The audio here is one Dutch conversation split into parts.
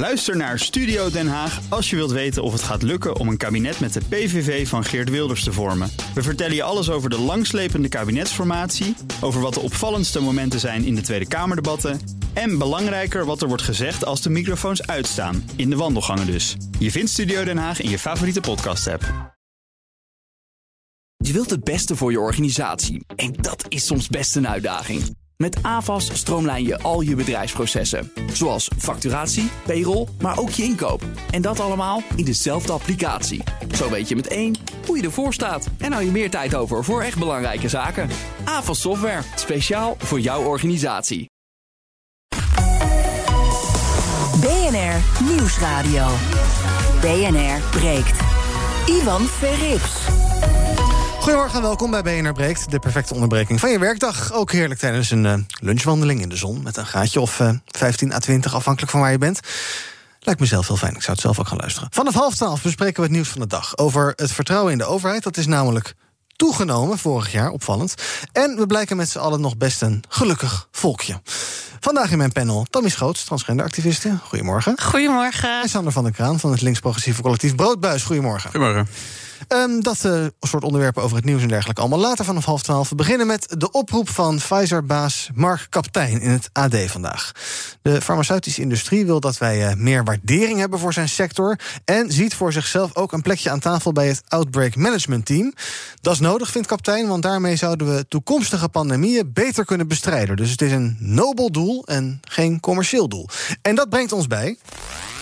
Luister naar Studio Den Haag als je wilt weten of het gaat lukken om een kabinet met de PVV van Geert Wilders te vormen. We vertellen je alles over de langslepende kabinetsformatie, over wat de opvallendste momenten zijn in de Tweede Kamerdebatten en belangrijker wat er wordt gezegd als de microfoons uitstaan, in de wandelgangen dus. Je vindt Studio Den Haag in je favoriete podcast-app. Je wilt het beste voor je organisatie en dat is soms best een uitdaging. Met AVAS stroomlijn je al je bedrijfsprocessen. Zoals facturatie, payroll, maar ook je inkoop. En dat allemaal in dezelfde applicatie. Zo weet je met één hoe je ervoor staat. En hou je meer tijd over voor echt belangrijke zaken. AVAS Software, speciaal voor jouw organisatie. BNR Nieuwsradio. BNR breekt. Ivan Verrips. Goedemorgen en welkom bij BNR Breekt. De perfecte onderbreking van je werkdag. Ook heerlijk tijdens een uh, lunchwandeling in de zon... met een gaatje of uh, 15 à 20, afhankelijk van waar je bent. Lijkt mezelf heel fijn. Ik zou het zelf ook gaan luisteren. Vanaf half twaalf bespreken we het nieuws van de dag... over het vertrouwen in de overheid. Dat is namelijk toegenomen vorig jaar, opvallend. En we blijken met z'n allen nog best een gelukkig volkje. Vandaag in mijn panel Tammy Schoots, transgenderactiviste. Goedemorgen. Goedemorgen. En Sander van der Kraan van het links-progressieve collectief Broodbuis. Goedemorgen. Goedemorgen. Um, dat uh, soort onderwerpen over het nieuws en dergelijke allemaal later vanaf half twaalf. We beginnen met de oproep van Pfizer-baas Mark Kaptein in het AD vandaag. De farmaceutische industrie wil dat wij uh, meer waardering hebben voor zijn sector... en ziet voor zichzelf ook een plekje aan tafel bij het Outbreak Management Team. Dat is nodig, vindt Kaptein, want daarmee zouden we toekomstige pandemieën beter kunnen bestrijden. Dus het is een nobel doel en geen commercieel doel. En dat brengt ons bij...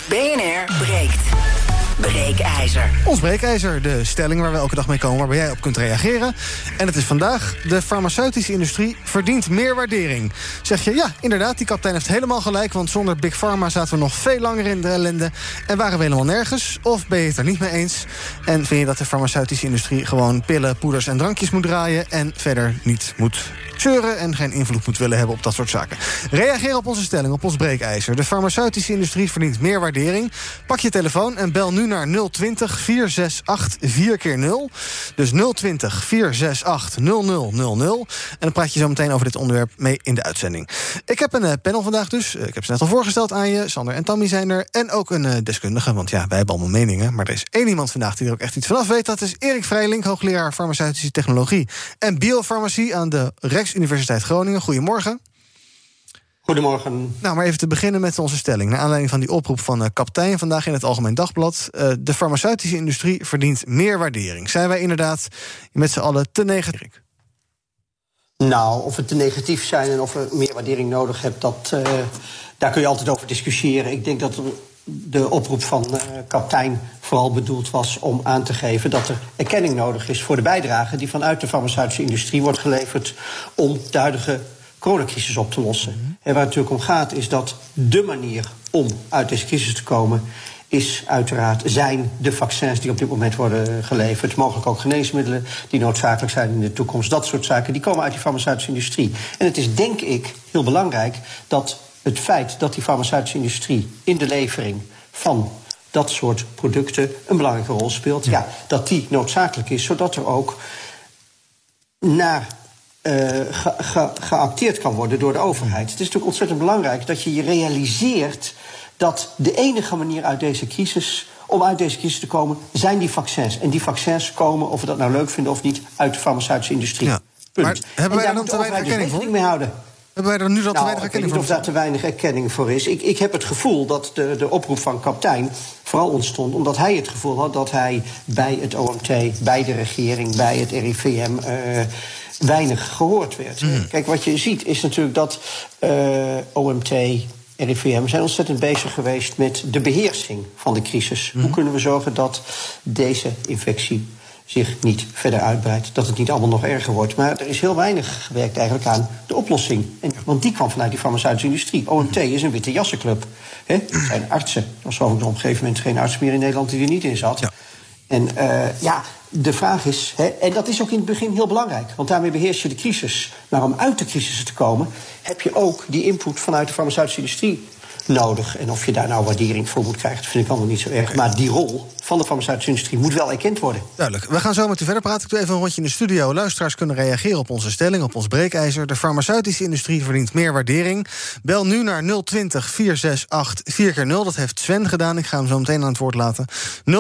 BNR breekt. Breekijzer. Ons breekijzer, de stelling waar we elke dag mee komen... waar jij op kunt reageren. En het is vandaag, de farmaceutische industrie verdient meer waardering. Zeg je, ja, inderdaad, die kapitein heeft helemaal gelijk... want zonder Big Pharma zaten we nog veel langer in de ellende... en waren we helemaal nergens, of ben je het er niet mee eens... en vind je dat de farmaceutische industrie gewoon pillen, poeders en drankjes moet draaien... en verder niet moet zeuren en geen invloed moet willen hebben op dat soort zaken. Reageer op onze stelling, op ons breekijzer. De farmaceutische industrie verdient meer waardering. Pak je telefoon en bel nu naar 020 468 4 keer 0 Dus 020 468 0000. En dan praat je zo meteen over dit onderwerp mee in de uitzending. Ik heb een uh, panel vandaag dus. Ik heb ze net al voorgesteld aan je. Sander en Tammy zijn er. En ook een uh, deskundige, want ja, wij hebben allemaal meningen. Maar er is één iemand vandaag die er ook echt iets vanaf weet. Dat is Erik Vrijlink, hoogleraar farmaceutische technologie en biofarmacie aan de Rijksuniversiteit Groningen. Goedemorgen. Goedemorgen. Nou, maar even te beginnen met onze stelling. Naar aanleiding van die oproep van uh, kapitein vandaag in het Algemeen Dagblad. Uh, de farmaceutische industrie verdient meer waardering. Zijn wij inderdaad met z'n allen te negatief? Nou, of we te negatief zijn en of we meer waardering nodig hebben, dat, uh, daar kun je altijd over discussiëren. Ik denk dat de oproep van uh, kapitein vooral bedoeld was om aan te geven dat er erkenning nodig is voor de bijdrage die vanuit de farmaceutische industrie wordt geleverd om de huidige coronacrisis op te lossen. Mm -hmm. En waar het natuurlijk om gaat is dat de manier om uit deze crisis te komen is uiteraard zijn de vaccins die op dit moment worden geleverd. Mogelijk ook geneesmiddelen die noodzakelijk zijn in de toekomst. Dat soort zaken, die komen uit die farmaceutische industrie. En het is denk ik heel belangrijk dat het feit dat die farmaceutische industrie in de levering van dat soort producten een belangrijke rol speelt, ja, dat die noodzakelijk is, zodat er ook naar ge, ge, geacteerd kan worden door de overheid. Het is natuurlijk ontzettend belangrijk dat je je realiseert dat de enige manier uit deze crisis, om uit deze crisis te komen, zijn die vaccins. En die vaccins komen, of we dat nou leuk vinden of niet, uit de farmaceutische industrie. Ja. Punt. Maar hebben en wij daar er dan te weinig erkenning voor? mee houden. Hebben wij er nu al te Nou, weinig ik weet erkenning niet voor? of daar te weinig erkenning voor is. Ik, ik heb het gevoel dat de, de oproep van kapitein vooral ontstond omdat hij het gevoel had dat hij bij het OMT, bij de regering, bij het RIVM. Uh, weinig gehoord werd. Mm. Kijk, wat je ziet is natuurlijk dat uh, OMT, RIVM zijn ontzettend bezig geweest met de beheersing van de crisis. Mm. Hoe kunnen we zorgen dat deze infectie zich niet verder uitbreidt, dat het niet allemaal nog erger wordt. Maar er is heel weinig gewerkt eigenlijk aan de oplossing. En, want die kwam vanuit die farmaceutische industrie. OMT is een witte jassenclub. Het zijn artsen. Er was overigens op een gegeven moment geen arts meer in Nederland die er niet in zat. En uh, ja, de vraag is, hè, en dat is ook in het begin heel belangrijk, want daarmee beheers je de crisis. Maar om uit de crisis te komen, heb je ook die input vanuit de farmaceutische industrie nodig. En of je daar nou waardering voor moet krijgen, dat vind ik allemaal niet zo erg. Maar die rol van de farmaceutische industrie moet wel erkend worden. Duidelijk. We gaan zo met u verder praten. Ik doe even een rondje in de studio. Luisteraars kunnen reageren op onze stelling, op ons breekijzer. De farmaceutische industrie verdient meer waardering. Bel nu naar 020 468 4 0 Dat heeft Sven gedaan. Ik ga hem zo meteen aan het woord laten.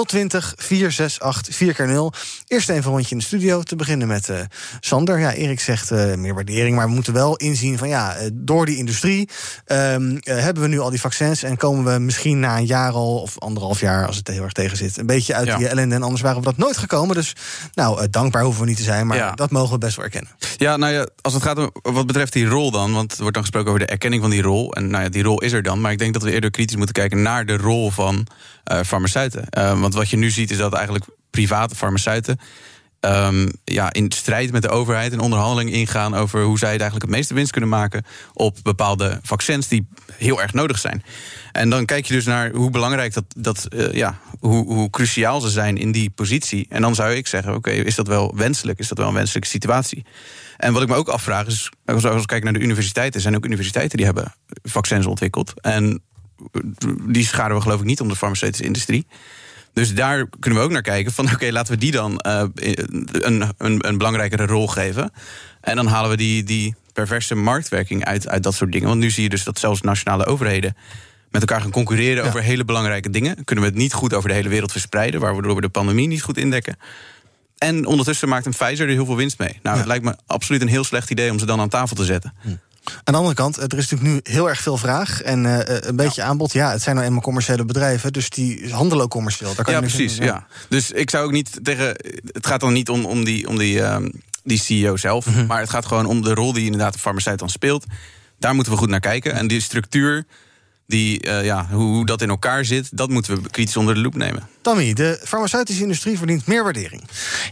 020 468 4 0 Eerst even een rondje in de studio. Te beginnen met uh, Sander. Ja, Erik zegt uh, meer waardering, maar we moeten wel inzien van ja, door die industrie um, hebben we nu al die vaccins en komen we misschien na een jaar al of anderhalf jaar, als het heel erg tegen zit, een beetje uit die ellende. En anders waren we dat nooit gekomen. Dus nou, uh, dankbaar hoeven we niet te zijn, maar ja. dat mogen we best wel erkennen. Ja, nou ja, als het gaat om wat betreft die rol dan, want er wordt dan gesproken over de erkenning van die rol. En nou ja, die rol is er dan. Maar ik denk dat we eerder kritisch moeten kijken naar de rol van uh, farmaceuten. Uh, want wat je nu ziet is dat eigenlijk private farmaceuten um, ja, in strijd met de overheid in onderhandeling ingaan over hoe zij het eigenlijk het meeste winst kunnen maken op bepaalde vaccins die heel erg nodig zijn. En dan kijk je dus naar hoe belangrijk dat, dat uh, ja, hoe, hoe cruciaal ze zijn in die positie. En dan zou ik zeggen: oké, is dat wel wenselijk? Is dat wel een wenselijke situatie? En wat ik me ook afvraag is, als we kijken naar de universiteiten, er zijn ook universiteiten die hebben vaccins ontwikkeld. En die scharen we geloof ik niet om de farmaceutische industrie. Dus daar kunnen we ook naar kijken van oké, laten we die dan uh, een, een, een, belangrijkere rol geven. En dan halen we die, die perverse marktwerking uit, uit dat soort dingen. Want nu zie je dus dat zelfs nationale overheden met elkaar gaan concurreren over hele belangrijke dingen. Kunnen we het niet goed over de hele wereld verspreiden, waardoor we de pandemie niet goed indekken. En ondertussen maakt een Pfizer er heel veel winst mee. Nou, het lijkt me absoluut een heel slecht idee om ze dan aan tafel te zetten. Hm. Aan de andere kant, er is natuurlijk nu heel erg veel vraag en uh, een beetje aanbod. Ja, het zijn nou eenmaal commerciële bedrijven, dus die handelen ook commercieel. Daar kan ja, precies. ja. Dus ik zou ook niet tegen. Het gaat dan niet om, om die, om die, uh, die CEO zelf, mm -hmm. maar het gaat gewoon om de rol die inderdaad de farmaceut dan speelt. Daar moeten we goed naar kijken. En die structuur die, uh, ja, hoe dat in elkaar zit, dat moeten we kritisch onder de loep nemen. Tammy, de farmaceutische industrie verdient meer waardering.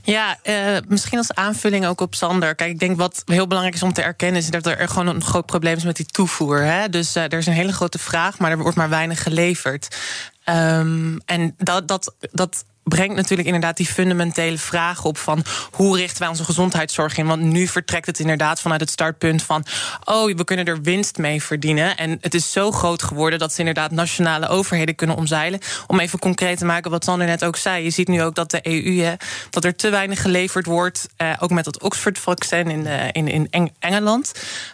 Ja, uh, misschien als aanvulling ook op Sander. Kijk, ik denk wat heel belangrijk is om te erkennen... is dat er gewoon een groot probleem is met die toevoer. Hè? Dus uh, er is een hele grote vraag, maar er wordt maar weinig geleverd. Um, en dat, dat, dat brengt natuurlijk inderdaad die fundamentele vraag op van hoe richten wij onze gezondheidszorg in? Want nu vertrekt het inderdaad vanuit het startpunt van oh, we kunnen er winst mee verdienen. En het is zo groot geworden dat ze inderdaad nationale overheden kunnen omzeilen. Om even concreet te maken wat Sander net ook zei. Je ziet nu ook dat de EU, hè, dat er te weinig geleverd wordt. Eh, ook met het Oxford-vaccin in, de, in, in Engeland.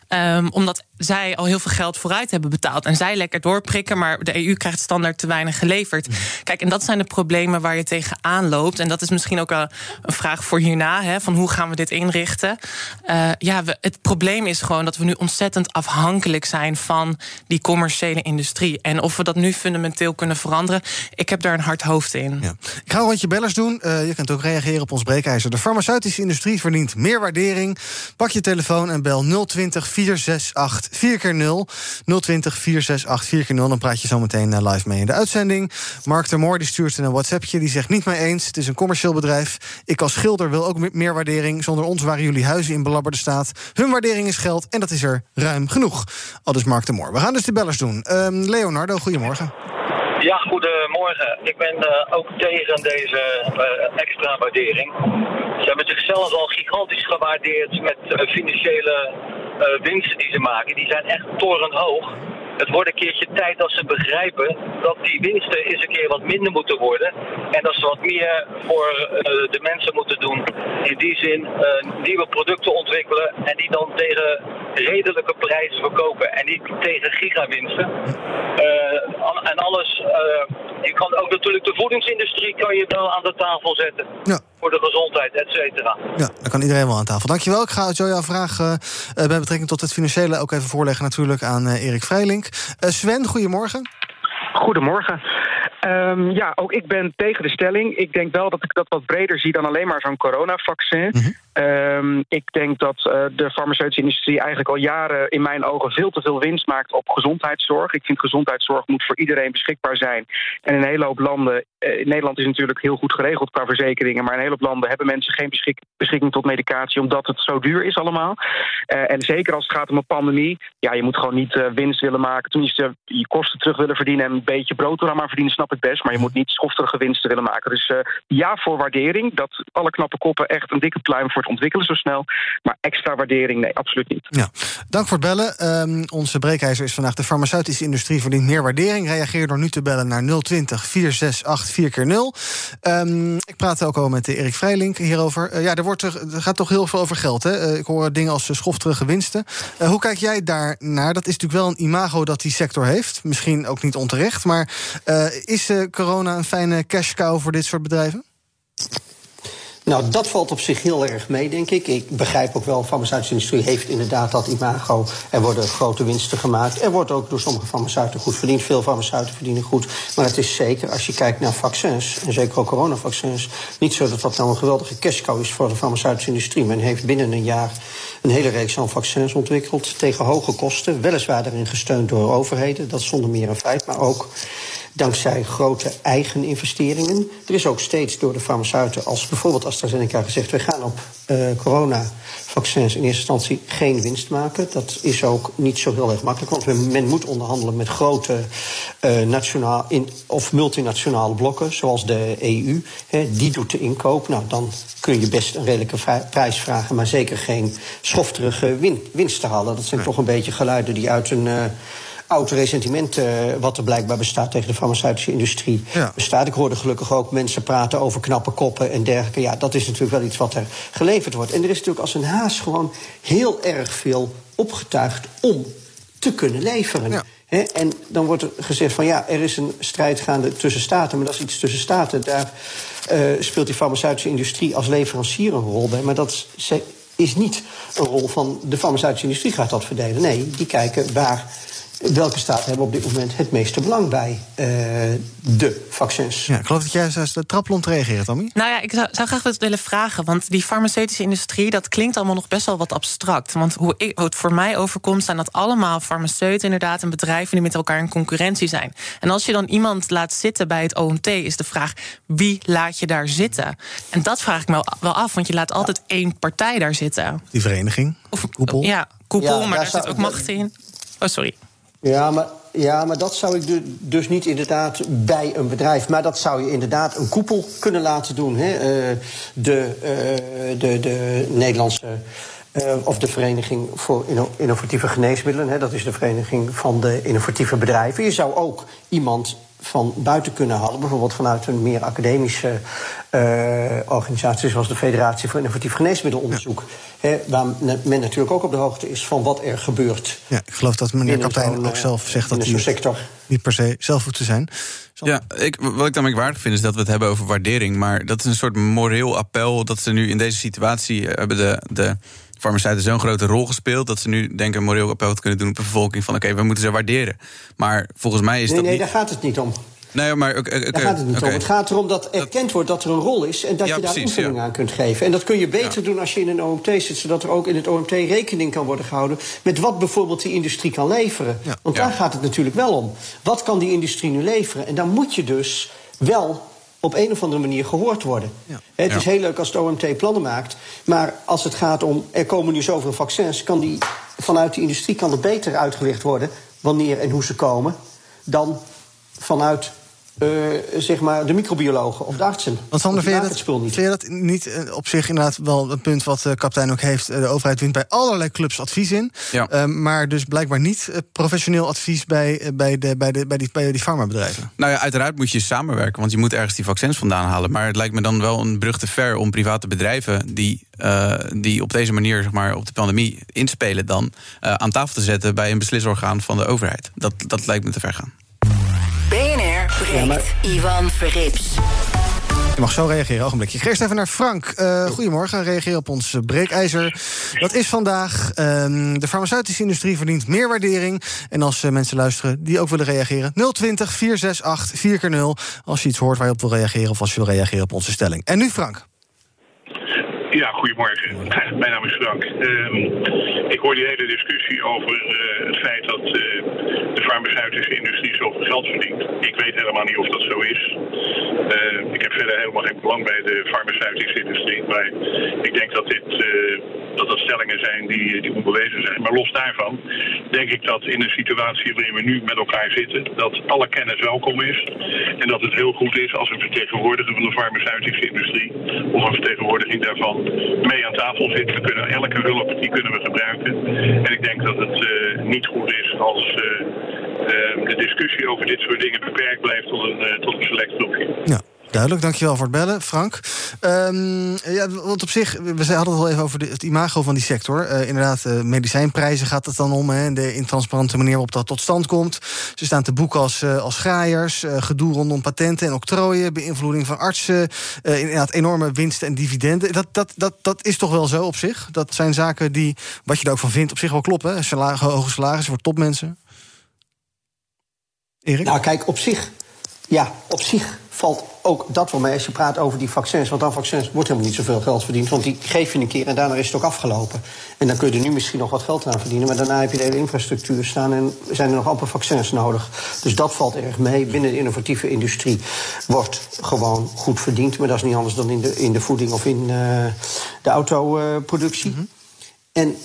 Um, omdat zij al heel veel geld vooruit hebben betaald. En zij lekker doorprikken, maar de EU krijgt standaard te weinig geleverd. Mm. Kijk, en dat zijn de problemen waar je tegenaan loopt. En dat is misschien ook een vraag voor hierna: hè, van hoe gaan we dit inrichten? Uh, ja, we, het probleem is gewoon dat we nu ontzettend afhankelijk zijn van die commerciële industrie. En of we dat nu fundamenteel kunnen veranderen, ik heb daar een hard hoofd in. Ja. Ik ga een rondje bellers doen. Uh, je kunt ook reageren op ons breekijzer. De farmaceutische industrie verdient meer waardering. Pak je telefoon en bel 020 468 4 keer 0 020 468 4 keer 0 Dan praat je zo meteen eh, live mee in de uitzending. Mark de Moor die stuurt een WhatsAppje. Die zegt niet mee eens. Het is een commercieel bedrijf. Ik als schilder wil ook meer waardering. Zonder ons waren jullie huizen in belabberde staat. Hun waardering is geld en dat is er ruim genoeg. Al dus Mark de Moor. We gaan dus de bellers doen. Um, Leonardo, goedemorgen. Ja, goedemorgen. Ik ben uh, ook tegen deze uh, extra waardering. Ze hebben zichzelf al gigantisch gewaardeerd met uh, financiële winsten die ze maken. Die zijn echt torenhoog. Het wordt een keertje tijd dat ze begrijpen dat die winsten eens een keer wat minder moeten worden. En dat ze wat meer voor de mensen moeten doen. In die zin nieuwe producten ontwikkelen en die dan tegen redelijke prijzen verkopen. En niet tegen gigawinsten. en alles uh, je kan ook natuurlijk de voedingsindustrie kan je wel aan de tafel zetten. Ja. Voor de gezondheid, et cetera. Ja, dan kan iedereen wel aan tafel. Dankjewel. Ik ga zo jouw vraag uh, bij betrekking tot het financiële ook even voorleggen natuurlijk aan uh, Erik Vrijlink. Sven, goedemorgen. Goedemorgen. Um, ja, ook ik ben tegen de stelling. Ik denk wel dat ik dat wat breder zie dan alleen maar zo'n coronavaccin. Mm um, ik denk dat uh, de farmaceutische industrie eigenlijk al jaren in mijn ogen veel te veel winst maakt op gezondheidszorg. Ik vind gezondheidszorg moet voor iedereen beschikbaar zijn. En in een hele hoop landen, uh, Nederland is natuurlijk heel goed geregeld qua verzekeringen, maar in een hele hoop landen hebben mensen geen beschik beschikking tot medicatie omdat het zo duur is allemaal. Uh, en zeker als het gaat om een pandemie, ja, je moet gewoon niet winst willen maken. Tenminste, je kosten terug willen verdienen en een beetje brood maar verdienen, snap ik best. Maar je moet niet schofterige winsten willen maken. Dus ja voor waardering, dat alle knappe koppen echt een dikke pluim voor ontwikkelen zo snel. Maar extra waardering, nee, absoluut niet. Ja. Dank voor het bellen. Ehm, onze breekijzer is vandaag de farmaceutische industrie verdient meer waardering. Reageer door nu te bellen naar 020 468 4 keer 0 Um, ik praat ook al met Erik Vrijlink hierover. Uh, ja, er, wordt er, er, gaat toch heel veel over geld. Hè? Uh, ik hoor dingen als schofterige winsten. Uh, hoe kijk jij daar naar? Dat is natuurlijk wel een imago dat die sector heeft. Misschien ook niet onterecht. Maar is corona een fijne cash cow voor dit soort bedrijven? Nou, dat valt op zich heel erg mee, denk ik. Ik begrijp ook wel, de farmaceutische industrie heeft inderdaad dat imago. Er worden grote winsten gemaakt. Er wordt ook door sommige farmaceuten goed verdiend. Veel farmaceuten verdienen goed. Maar het is zeker, als je kijkt naar vaccins, en zeker ook coronavaccins, niet zo dat dat nou een geweldige cashcow is voor de farmaceutische industrie. Men heeft binnen een jaar een hele reeks van vaccins ontwikkeld tegen hoge kosten. Weliswaar daarin gesteund door overheden, dat is zonder meer een feit, maar ook dankzij grote eigen investeringen. Er is ook steeds door de farmaceuten, als bijvoorbeeld AstraZeneca, gezegd: we gaan op uh, coronavaccins in eerste instantie geen winst maken. Dat is ook niet zo heel erg makkelijk, want men moet onderhandelen met grote uh, nationaal in, of multinationale blokken, zoals de EU. Die doet de inkoop. Nou, dan kun je best een redelijke prijs vragen, maar zeker geen schofterige win, winst te halen. Dat zijn toch een beetje geluiden die uit een. Uh, oud resentiment uh, wat er blijkbaar bestaat tegen de farmaceutische industrie ja. bestaat. Ik hoorde gelukkig ook mensen praten over knappe koppen en dergelijke. Ja, dat is natuurlijk wel iets wat er geleverd wordt. En er is natuurlijk als een haas gewoon heel erg veel opgetuigd om te kunnen leveren. Ja. He, en dan wordt er gezegd van ja, er is een strijd gaande tussen staten, maar dat is iets tussen staten. Daar uh, speelt die farmaceutische industrie als leverancier een rol bij. Maar dat is niet een rol van de farmaceutische industrie gaat dat verdelen. Nee, die kijken waar welke staten hebben op dit moment het meeste belang bij uh, de vaccins? Ja, ik geloof dat jij de trappelend reageert, Tommy. Nou ja, ik zou, zou graag wat willen vragen. Want die farmaceutische industrie, dat klinkt allemaal nog best wel wat abstract. Want hoe, ik, hoe het voor mij overkomt, zijn dat allemaal farmaceuten inderdaad... en bedrijven die met elkaar in concurrentie zijn. En als je dan iemand laat zitten bij het OMT, is de vraag... wie laat je daar zitten? En dat vraag ik me wel af, want je laat altijd ja. één partij daar zitten. Die vereniging, of koepel. Ja, koepel, ja, maar daar zit ook macht in. Oh, sorry. Ja, maar, ja, maar dat zou ik dus niet inderdaad bij een bedrijf. Maar dat zou je inderdaad een koepel kunnen laten doen. Hè? Uh, de, uh, de, de Nederlandse. Uh, of de Vereniging voor Innovatieve Geneesmiddelen. Hè, dat is de Vereniging van de Innovatieve Bedrijven. Je zou ook iemand van buiten kunnen halen. Bijvoorbeeld vanuit een meer academische uh, organisatie... zoals de Federatie voor Innovatief Geneesmiddelonderzoek. Ja. Hè, waar men natuurlijk ook op de hoogte is van wat er gebeurt. Ja, ik geloof dat meneer Kaptein ook zelf zegt dat hij sector. niet per se zelf hoeft te zijn. Zal... Ja, ik, wat ik dan merkwaardig vind is dat we het hebben over waardering. Maar dat is een soort moreel appel dat ze nu in deze situatie hebben de... de farmaceuten zo'n grote rol gespeeld dat ze nu denken een moreel appel te kunnen doen op de bevolking van oké, okay, we moeten ze waarderen. Maar volgens mij is nee, dat. Nee, niet... daar gaat het niet om. Nee, maar okay, okay, daar gaat het niet om. Het gaat erom dat erkend wordt dat er een rol is en dat ja, je daar precies, invulling ja. aan kunt geven. En dat kun je beter ja. doen als je in een OMT zit, zodat er ook in het OMT rekening kan worden gehouden met wat bijvoorbeeld die industrie kan leveren. Want daar gaat het natuurlijk wel om. Wat kan die industrie nu leveren? En dan moet je dus wel op een of andere manier gehoord worden. Ja. Het ja. is heel leuk als het OMT plannen maakt. Maar als het gaat om er komen nu zoveel vaccins, kan die vanuit de industrie kan er beter uitgelegd worden wanneer en hoe ze komen. Dan vanuit uh, zeg maar de microbiologen of de artsen. Want Sander, vind je, dat, vind je dat niet uh, op zich inderdaad wel een punt wat de uh, kapitein ook heeft? de overheid wint bij allerlei clubs advies in. Ja. maar dus blijkbaar niet professioneel advies bij, bij, de, bij, de, bij, die, bij die farmabedrijven. Nou ja, uiteraard moet je samenwerken, want je moet ergens die vaccins vandaan halen. Maar het lijkt me dan wel een brug te ver om private bedrijven die, die op deze manier zeg maar, op de pandemie inspelen, dan aan tafel te zetten bij een beslisorgaan van de overheid. Dat, dat lijkt me te ver gaan. Breekt ja, maar... Ivan Verrips. Je mag zo reageren, ogenblikje. Ik ga eerst even naar Frank. Uh, goedemorgen, reageer op ons breekijzer. Dat is vandaag. Uh, de farmaceutische industrie verdient meer waardering. En als uh, mensen luisteren die ook willen reageren... 020 468 4 0 Als je iets hoort waar je op wil reageren... of als je wil reageren op onze stelling. En nu Frank. Ja, goedemorgen. Mijn naam is Frank. Um, ik hoor die hele discussie over uh, het feit dat uh, de farmaceutische industrie zoveel geld verdient. Ik weet helemaal niet of dat zo is. Uh, ik heb verder helemaal geen belang bij de farmaceutische industrie. Maar ik denk dat dit, dat dat stellingen zijn die, die onbewezen zijn. Maar los daarvan denk ik dat in een situatie waarin we nu met elkaar zitten, dat alle kennis welkom is. En dat het heel goed is als een vertegenwoordiger van de farmaceutische industrie of een vertegenwoordiging daarvan aan tafel zit. We kunnen elke hulp die kunnen we gebruiken. En ik denk dat het uh, niet goed is als uh, uh, de discussie over dit soort dingen beperkt blijft tot een, tot een select groepje. Ja. Duidelijk, dankjewel voor het bellen, Frank. Um, ja, want op zich, we hadden het al even over de, het imago van die sector. Uh, inderdaad, uh, medicijnprijzen gaat het dan om. Hè, de intransparante manier waarop dat tot stand komt. Ze staan te boek als, uh, als graaiers. gedoe rondom patenten en octrooien. Beïnvloeding van artsen. inderdaad, enorme winsten en dividenden. Dat, dat, dat, dat is toch wel zo op zich? Dat zijn zaken die, wat je er ook van vindt, op zich wel kloppen. Salar hoge salarissen voor topmensen. Erik? Nou, kijk, op zich... Ja, op zich valt ook dat wel mee als je praat over die vaccins. Want aan vaccins wordt helemaal niet zoveel geld verdiend. Want die geef je een keer en daarna is het ook afgelopen. En dan kun je er nu misschien nog wat geld aan verdienen. Maar daarna heb je de hele infrastructuur staan en zijn er nog amper vaccins nodig. Dus dat valt erg mee. Binnen de innovatieve industrie wordt gewoon goed verdiend. Maar dat is niet anders dan in de, in de voeding of in uh, de autoproductie. Uh, mm -hmm. En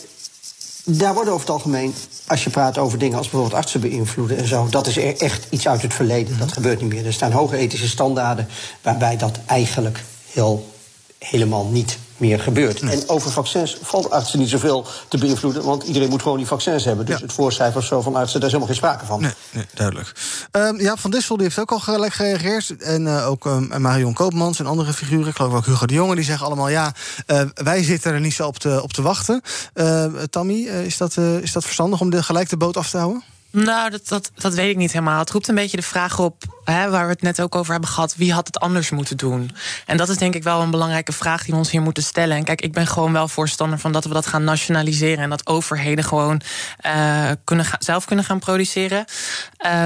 daar wordt over het algemeen, als je praat over dingen als bijvoorbeeld artsen beïnvloeden en zo, dat is echt iets uit het verleden. Dat gebeurt niet meer. Er staan hoge ethische standaarden waarbij dat eigenlijk heel helemaal niet meer gebeurt. Nee. En over vaccins valt artsen niet zoveel te beïnvloeden... want iedereen moet gewoon die vaccins hebben. Dus ja. het voorcijfer zo van artsen, daar is helemaal geen sprake van. Nee, nee duidelijk. Um, ja, Van Dissel die heeft ook al gelijk gereageerd. En uh, ook um, Marion Koopmans en andere figuren. Ik geloof ook Hugo de Jonge, die zeggen allemaal... ja, uh, wij zitten er niet zo op te, op te wachten. Uh, Tammy, is, dat, is dat verstandig om de, gelijk de boot af te houden? Nou, dat, dat, dat weet ik niet helemaal. Het roept een beetje de vraag op, hè, waar we het net ook over hebben gehad... wie had het anders moeten doen? En dat is denk ik wel een belangrijke vraag die we ons hier moeten stellen. En kijk, ik ben gewoon wel voorstander van dat we dat gaan nationaliseren... en dat overheden gewoon uh, kunnen zelf kunnen gaan produceren.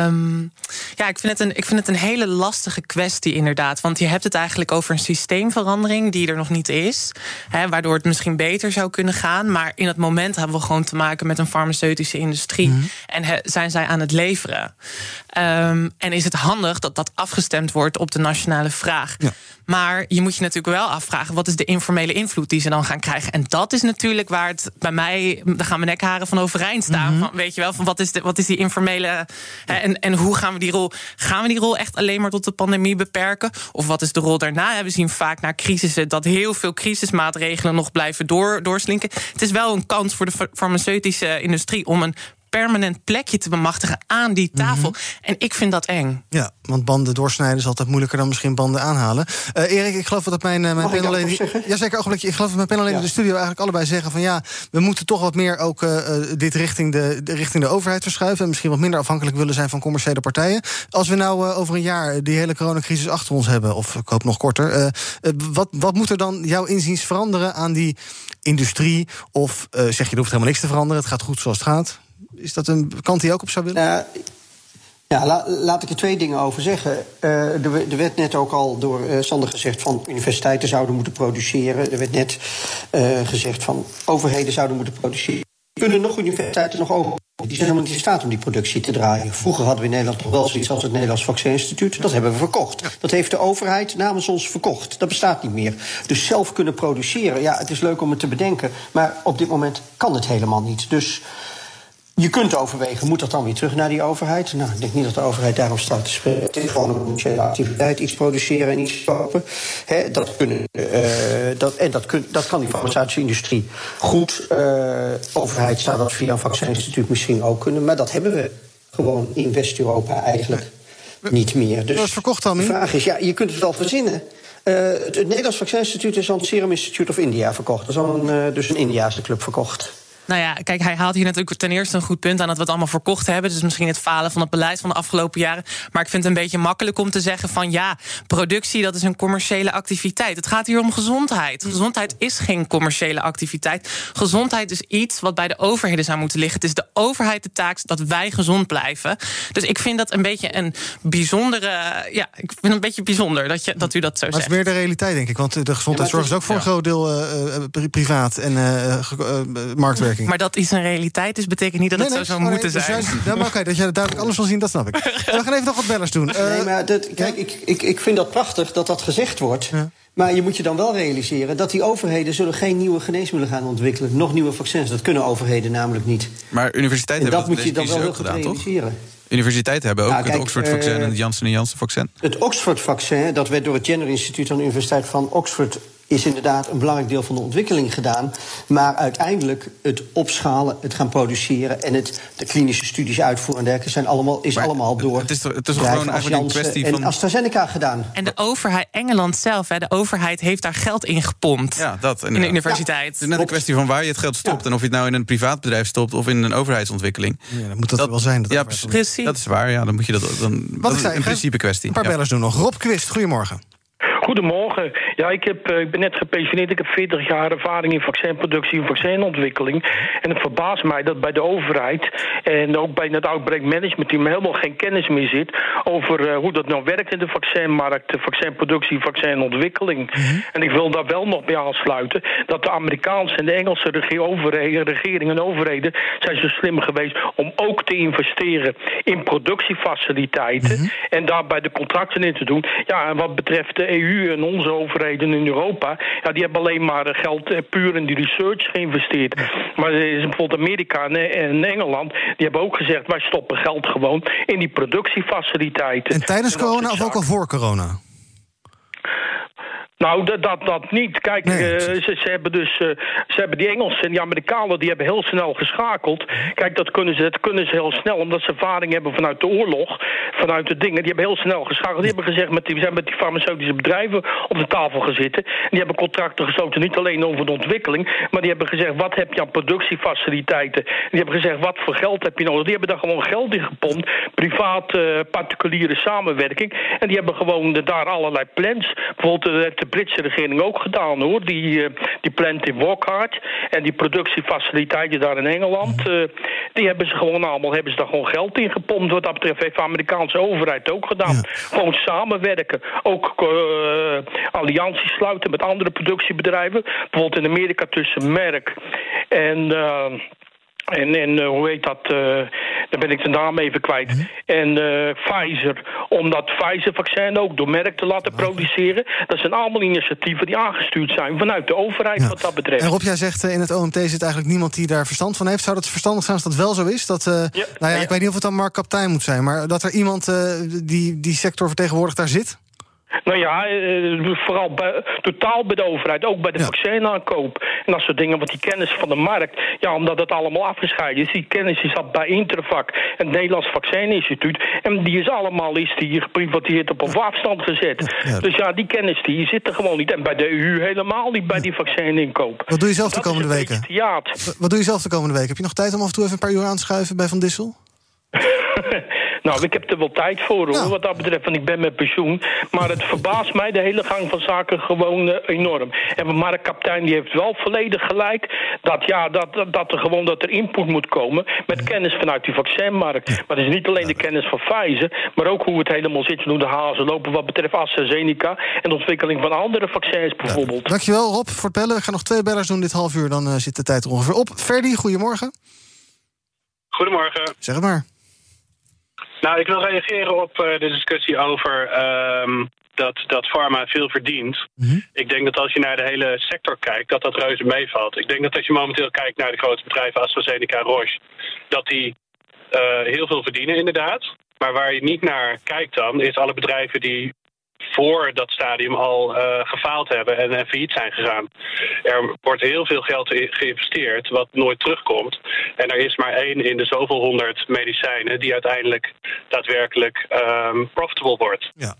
Um, ja, ik vind, het een, ik vind het een hele lastige kwestie inderdaad. Want je hebt het eigenlijk over een systeemverandering die er nog niet is. Hè, waardoor het misschien beter zou kunnen gaan. Maar in het moment hebben we gewoon te maken met een farmaceutische industrie. Mm -hmm. En he, zijn zij aan het leveren? Um, en is het handig dat dat afgestemd wordt op de nationale vraag? Ja. Maar je moet je natuurlijk wel afvragen: wat is de informele invloed die ze dan gaan krijgen? En dat is natuurlijk waar het bij mij, daar gaan mijn nekharen van overeind staan. Mm -hmm. van, weet je wel, van wat is, de, wat is die informele. Hè, en, en hoe gaan we die rol? Gaan we die rol echt alleen maar tot de pandemie beperken? Of wat is de rol daarna? We zien vaak na crisissen dat heel veel crisismaatregelen nog blijven door, doorslinken. Het is wel een kans voor de farmaceutische industrie om een permanent plekje te bemachtigen aan die tafel. Mm -hmm. En ik vind dat eng. Ja, want banden doorsnijden is altijd moeilijker dan misschien banden aanhalen. Uh, Erik, ik geloof dat mijn, uh, mijn panelleden... Ja, zeker, ogenblikje. Ik geloof dat mijn panelleden ja. in de studio eigenlijk allebei zeggen van... ja, we moeten toch wat meer ook uh, dit richting de, de, richting de overheid verschuiven... en misschien wat minder afhankelijk willen zijn van commerciële partijen. Als we nou over een jaar die hele coronacrisis achter ons hebben... of ik hoop nog korter... wat, wat moet er dan jouw inziens veranderen aan die industrie? Of zeg je, er hoeft helemaal niks te veranderen, het gaat goed zoals het gaat? Is dat een kant die ook op zou willen? Uh, ja, la, laat ik er twee dingen over zeggen. Uh, er, er, werd net ook al door uh, Sander gezegd van universiteiten zouden moeten produceren. Er werd net uh, gezegd van overheden zouden moeten produceren. Kunnen nog universiteiten nog open? Die zijn helemaal niet in staat om die productie te draaien. Vroeger hadden we in Nederland nog wel zoiets als het Nederlands Vaccininstituut. Dat hebben we verkocht. Dat heeft de overheid namens ons verkocht. Dat bestaat niet meer. Dus zelf kunnen produceren, ja, het is leuk om het te bedenken. Maar op dit moment kan het helemaal niet. Dus je kunt overwegen, moet dat dan weer terug naar die overheid? Nou, ik denk niet dat de overheid daarop staat te spreken. Het is gewoon een commerciële activiteit, iets produceren en iets kopen. He, dat kunnen, uh, dat, en dat, kun, dat kan die farmaceutische industrie goed. Uh, overheid zou dat via een vaccininstituut misschien ook kunnen. Maar dat hebben we gewoon in West-Europa eigenlijk nee. niet meer. Dus dat is verkocht dan De vraag is, ja, je kunt het wel verzinnen. Uh, het, het Nederlands Vaccininstituut is aan het Serum Institute of India verkocht. Dat is al een, dus een Indiaanse club verkocht. Nou ja, kijk, hij haalt hier natuurlijk ten eerste een goed punt aan dat we het allemaal verkocht hebben. Dus misschien het falen van het beleid van de afgelopen jaren. Maar ik vind het een beetje makkelijk om te zeggen van ja, productie dat is een commerciële activiteit. Het gaat hier om gezondheid. Gezondheid is geen commerciële activiteit. Gezondheid is iets wat bij de overheden zou moeten liggen. Het is de overheid de taak dat wij gezond blijven. Dus ik vind dat een beetje een bijzondere. Ja, ik vind het een beetje bijzonder dat, je, dat u dat zo maar zegt. Maar het is meer de realiteit, denk ik. Want de gezondheidszorg is ook voor een groot deel uh, privaat en uh, marktwerking. Samenwerking. Maar dat is een realiteit, dus betekent niet dat het zo zou oh, nee, moeten dus zijn. juist- ja, maar oké, dat jij het duidelijk anders wil zien, dat snap ik. Eh, we gaan even nog wat bellers doen. Eh, nee, maar dat, kijk, ik, ik, ik vind dat prachtig dat dat gezegd wordt. Maar je moet je dan wel realiseren dat die overheden zullen geen nieuwe geneesmiddelen gaan ontwikkelen. Nog nieuwe vaccins. Dat kunnen overheden namelijk niet. Maar universiteiten En dat hebben moet je dan deze wel ook goed gedaan, toch? realiseren. Universiteiten hebben ook Nou, het Oxford-vaccin eh, en het Janssen-Janssen-vaccin. Het Oxford-vaccin, dat werd door het Jenner Instituut aan de Universiteit van Oxford is inderdaad een belangrijk deel van de ontwikkeling gedaan. Maar uiteindelijk het opschalen, het gaan produceren en het, de klinische studies uitvoeren en dergelijke zijn allemaal, is allemaal door. het is het is gewoon eigenlijk een kwestie en van- AstraZeneca gedaan. En de overheid, Engeland zelf, hè, de overheid heeft daar geld in gepompt. Ja, dat in de universiteit. Het is net een kwestie van waar je het geld stopt. En of je het nou in een privaat bedrijf stopt of in een overheidsontwikkeling. Ja, dan moet dat, wel zijn. Dat ja, precies. Dat is waar. Ja, dan moet je dat. Dan, Wat dat ik is zei, een ga- principe kwestie. Een paar Ja. bellers doen nog. Rob Quist, goedemorgen. Goedemorgen. Ja, ik, heb, eh, ik ben net gepensioneerd. Ik heb 40 jaar ervaring in vaccinproductie en vaccinontwikkeling. En het verbaast mij dat bij de overheid en ook bij het outbreak management team helemaal geen kennis meer zit over eh, hoe dat nou werkt in de vaccinmarkt, de vaccinproductie, vaccinontwikkeling. En ik wil daar wel nog bij aansluiten dat de Amerikaanse en de Engelse regeringen en overheden zijn zo slim geweest om ook te investeren in productiefaciliteiten en daarbij de contracten in te doen. Ja, en wat betreft de EU en onze overheden in Europa, ja, die hebben alleen maar eh, geld eh, puur in die research geïnvesteerd. Maar er is bijvoorbeeld Amerika en en Engeland, die hebben ook gezegd, wij stoppen geld gewoon in die productiefaciliteiten. En tijdens En corona of ook al voor corona? Nou, dat, dat, dat niet. Kijk, eh, ze, ze hebben dus, eh, ze hebben die Engelsen en die Amerikanen, die hebben heel snel geschakeld. Kijk, dat kunnen ze, dat kunnen ze heel snel, omdat ze ervaring hebben vanuit de oorlog, vanuit de dingen. Die hebben heel snel geschakeld. Die hebben gezegd, met die, we zijn met die farmaceutische bedrijven op de tafel gezeten. Die hebben contracten gesloten, niet alleen over de ontwikkeling, maar die hebben gezegd, wat heb je aan productiefaciliteiten? Die hebben gezegd, wat voor geld heb je nodig? Die hebben daar gewoon geld in gepompt, privaat, eh, particuliere samenwerking. En die hebben gewoon daar allerlei plans. Bijvoorbeeld de Britse regering ook gedaan hoor. Die, eh, die plant in Wokhart en die productiefaciliteiten daar in Engeland. eh, die hebben ze gewoon allemaal hebben ze daar gewoon geld in gepompt. Wat dat betreft heeft de Amerikaanse overheid ook gedaan. Gewoon samenwerken. Ook eh, allianties sluiten met andere productiebedrijven. Bijvoorbeeld in Amerika tussen Merck en. En, en eh, hoe heet dat? eh dan ben ik de naam even kwijt. En eh, Pfizer, om dat Pfizer-vaccin ook door Merck te laten produceren. Dat zijn allemaal initiatieven die aangestuurd zijn vanuit de overheid wat dat betreft. En Rob, jij zegt in het OMT zit eigenlijk niemand die daar verstand van heeft. Zou dat verstandig zijn als dat wel zo is? Dat, eh, nou ja, ik weet niet of het dan Mark Kaptein moet zijn... maar dat er iemand die die sector vertegenwoordigt daar zit? Nou ja, eh, vooral bij, totaal bij de overheid, ook bij de vaccinaankoop en dat soort dingen. Want die kennis van de markt, ja, omdat het allemaal afgescheiden is, die kennis is dat bij Intervac, het Nederlands Vaccininstituut. En die is allemaal is die geprivatiseerd op een afstand gezet. Dus ja, die kennis die zit er gewoon niet. En bij de EU helemaal niet bij die vaccininkoop. Wat doe je zelf de komende weken? Wat- Wat doe je zelf de komende week? Heb je nog tijd om af en toe even een paar uur aan te schuiven bij Van Dissel? Nou, ik heb er wel tijd voor, hoor, wat dat betreft. Want ik ben met pensioen. Maar het verbaast mij, de hele gang van zaken, gewoon eh, enorm. En Mark Kaptein die heeft wel volledig gelijk... dat, ja, dat, dat, dat er gewoon dat er input moet komen... met kennis vanuit die vaccinmarkt. Maar het is niet alleen de kennis van Pfizer... maar ook hoe het helemaal zit, hoe de hazen lopen... wat betreft AstraZeneca en de ontwikkeling van andere vaccins bijvoorbeeld. Dankjewel Rob voor het bellen. Ik ga nog twee bellers doen dit half uur, dan eh, zit de tijd er ongeveer op. Ferdi, goedemorgen. Goedemorgen. Zeg het maar. Nou, ik wil reageren op eh, de discussie over ehm, dat, dat pharma veel verdient. Ik denk dat als je naar de hele sector kijkt, dat dat reuze meevalt. Ik denk dat als je momenteel kijkt naar de grote bedrijven AstraZeneca en Roche, dat die eh, heel veel verdienen inderdaad. Maar waar je niet naar kijkt dan, is alle bedrijven die voor dat stadium al eh, gefaald hebben en, en failliet zijn gegaan. Er wordt heel veel geld geïnvesteerd wat nooit terugkomt. En er is maar één in de zoveel honderd medicijnen die uiteindelijk daadwerkelijk ehm, profitable wordt. Ja.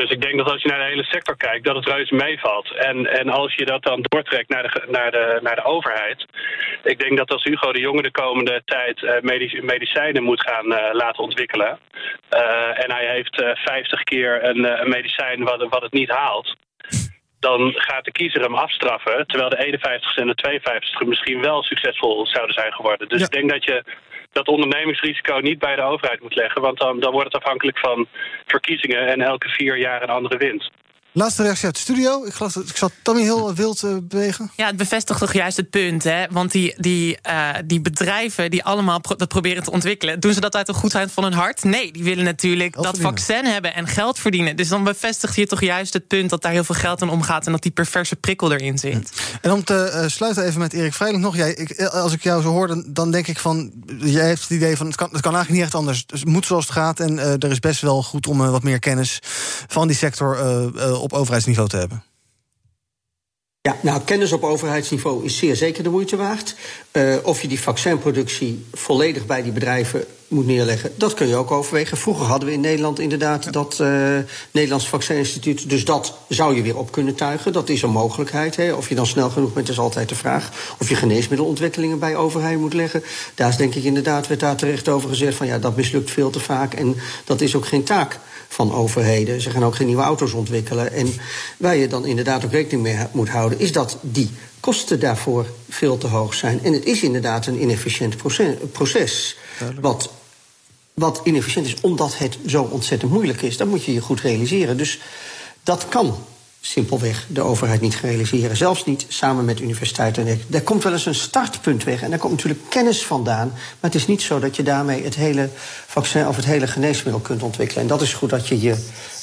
Dus ik denk dat als je naar de hele sector kijkt, dat het reuze meevalt. En, en als je dat dan doortrekt naar de, naar, de, naar de overheid. Ik denk dat als Hugo de Jonge de komende tijd eh, medici- medicijnen moet gaan eh, laten ontwikkelen. eh, en hij heeft eh 50 keer een, een medicijn wat, wat het niet haalt. Dan gaat de kiezer hem afstraffen. Terwijl de 51ste en de 52ste misschien wel succesvol zouden zijn geworden. Dus ik denk dat je dat ondernemingsrisico niet bij de overheid moet leggen. Want dan, dan wordt het afhankelijk van verkiezingen en elke vier jaar een andere wind. Laatste reactie uit de studio. Ik geloof dat ik zat Tommy heel wild uh, bewegen. Ja, het bevestigt toch juist het punt. Hè? Want die, die, uh, die bedrijven die allemaal pro dat proberen te ontwikkelen, doen ze dat uit de goedheid van hun hart? Nee, die willen natuurlijk geld dat verdienen. vaccin hebben en geld verdienen. Dus dan bevestigt je toch juist het punt dat daar heel veel geld in omgaat en dat die perverse prikkel erin zit. En om te uh, sluiten even met Erik Vrijling nog. Jij, ik, als ik jou zo hoor, dan, dan, denk ik van. Jij heeft het idee van het kan, het kan eigenlijk niet echt anders. Dus het moet zoals het gaat. En er is best wel goed om wat meer kennis van die sector op overheidsniveau te hebben? Ja, nou, kennis op overheidsniveau is zeer zeker de moeite waard. Uh, of je die vaccinproductie volledig bij die bedrijven moet neerleggen, dat kun je ook overwegen. Vroeger hadden we in Nederland inderdaad dat uh, Nederlands Vaccininstituut. Dus dat zou je weer op kunnen tuigen. Dat is een mogelijkheid. Hè. Of je dan snel genoeg bent, is altijd de vraag. Of je geneesmiddelontwikkelingen bij overheid moet leggen. Daar is denk ik inderdaad, werd daar terecht over gezegd van ja, dat mislukt veel te vaak. En dat is ook geen taak van overheden. Ze gaan ook geen nieuwe auto's ontwikkelen. En waar je dan inderdaad ook rekening mee moet houden, is dat die kosten daarvoor veel te hoog zijn. En het is inderdaad een inefficiënt proces. Wat, wat inefficiënt is omdat het zo ontzettend moeilijk is. Dat moet je je goed realiseren. Dus dat kan simpelweg de overheid niet realiseren. Zelfs niet samen met universiteiten. En daar komt wel eens een startpunt weg. En daar komt natuurlijk kennis vandaan. Maar het is niet zo dat je daarmee het hele vaccin of het hele geneesmiddel kunt ontwikkelen. En dat is goed dat je je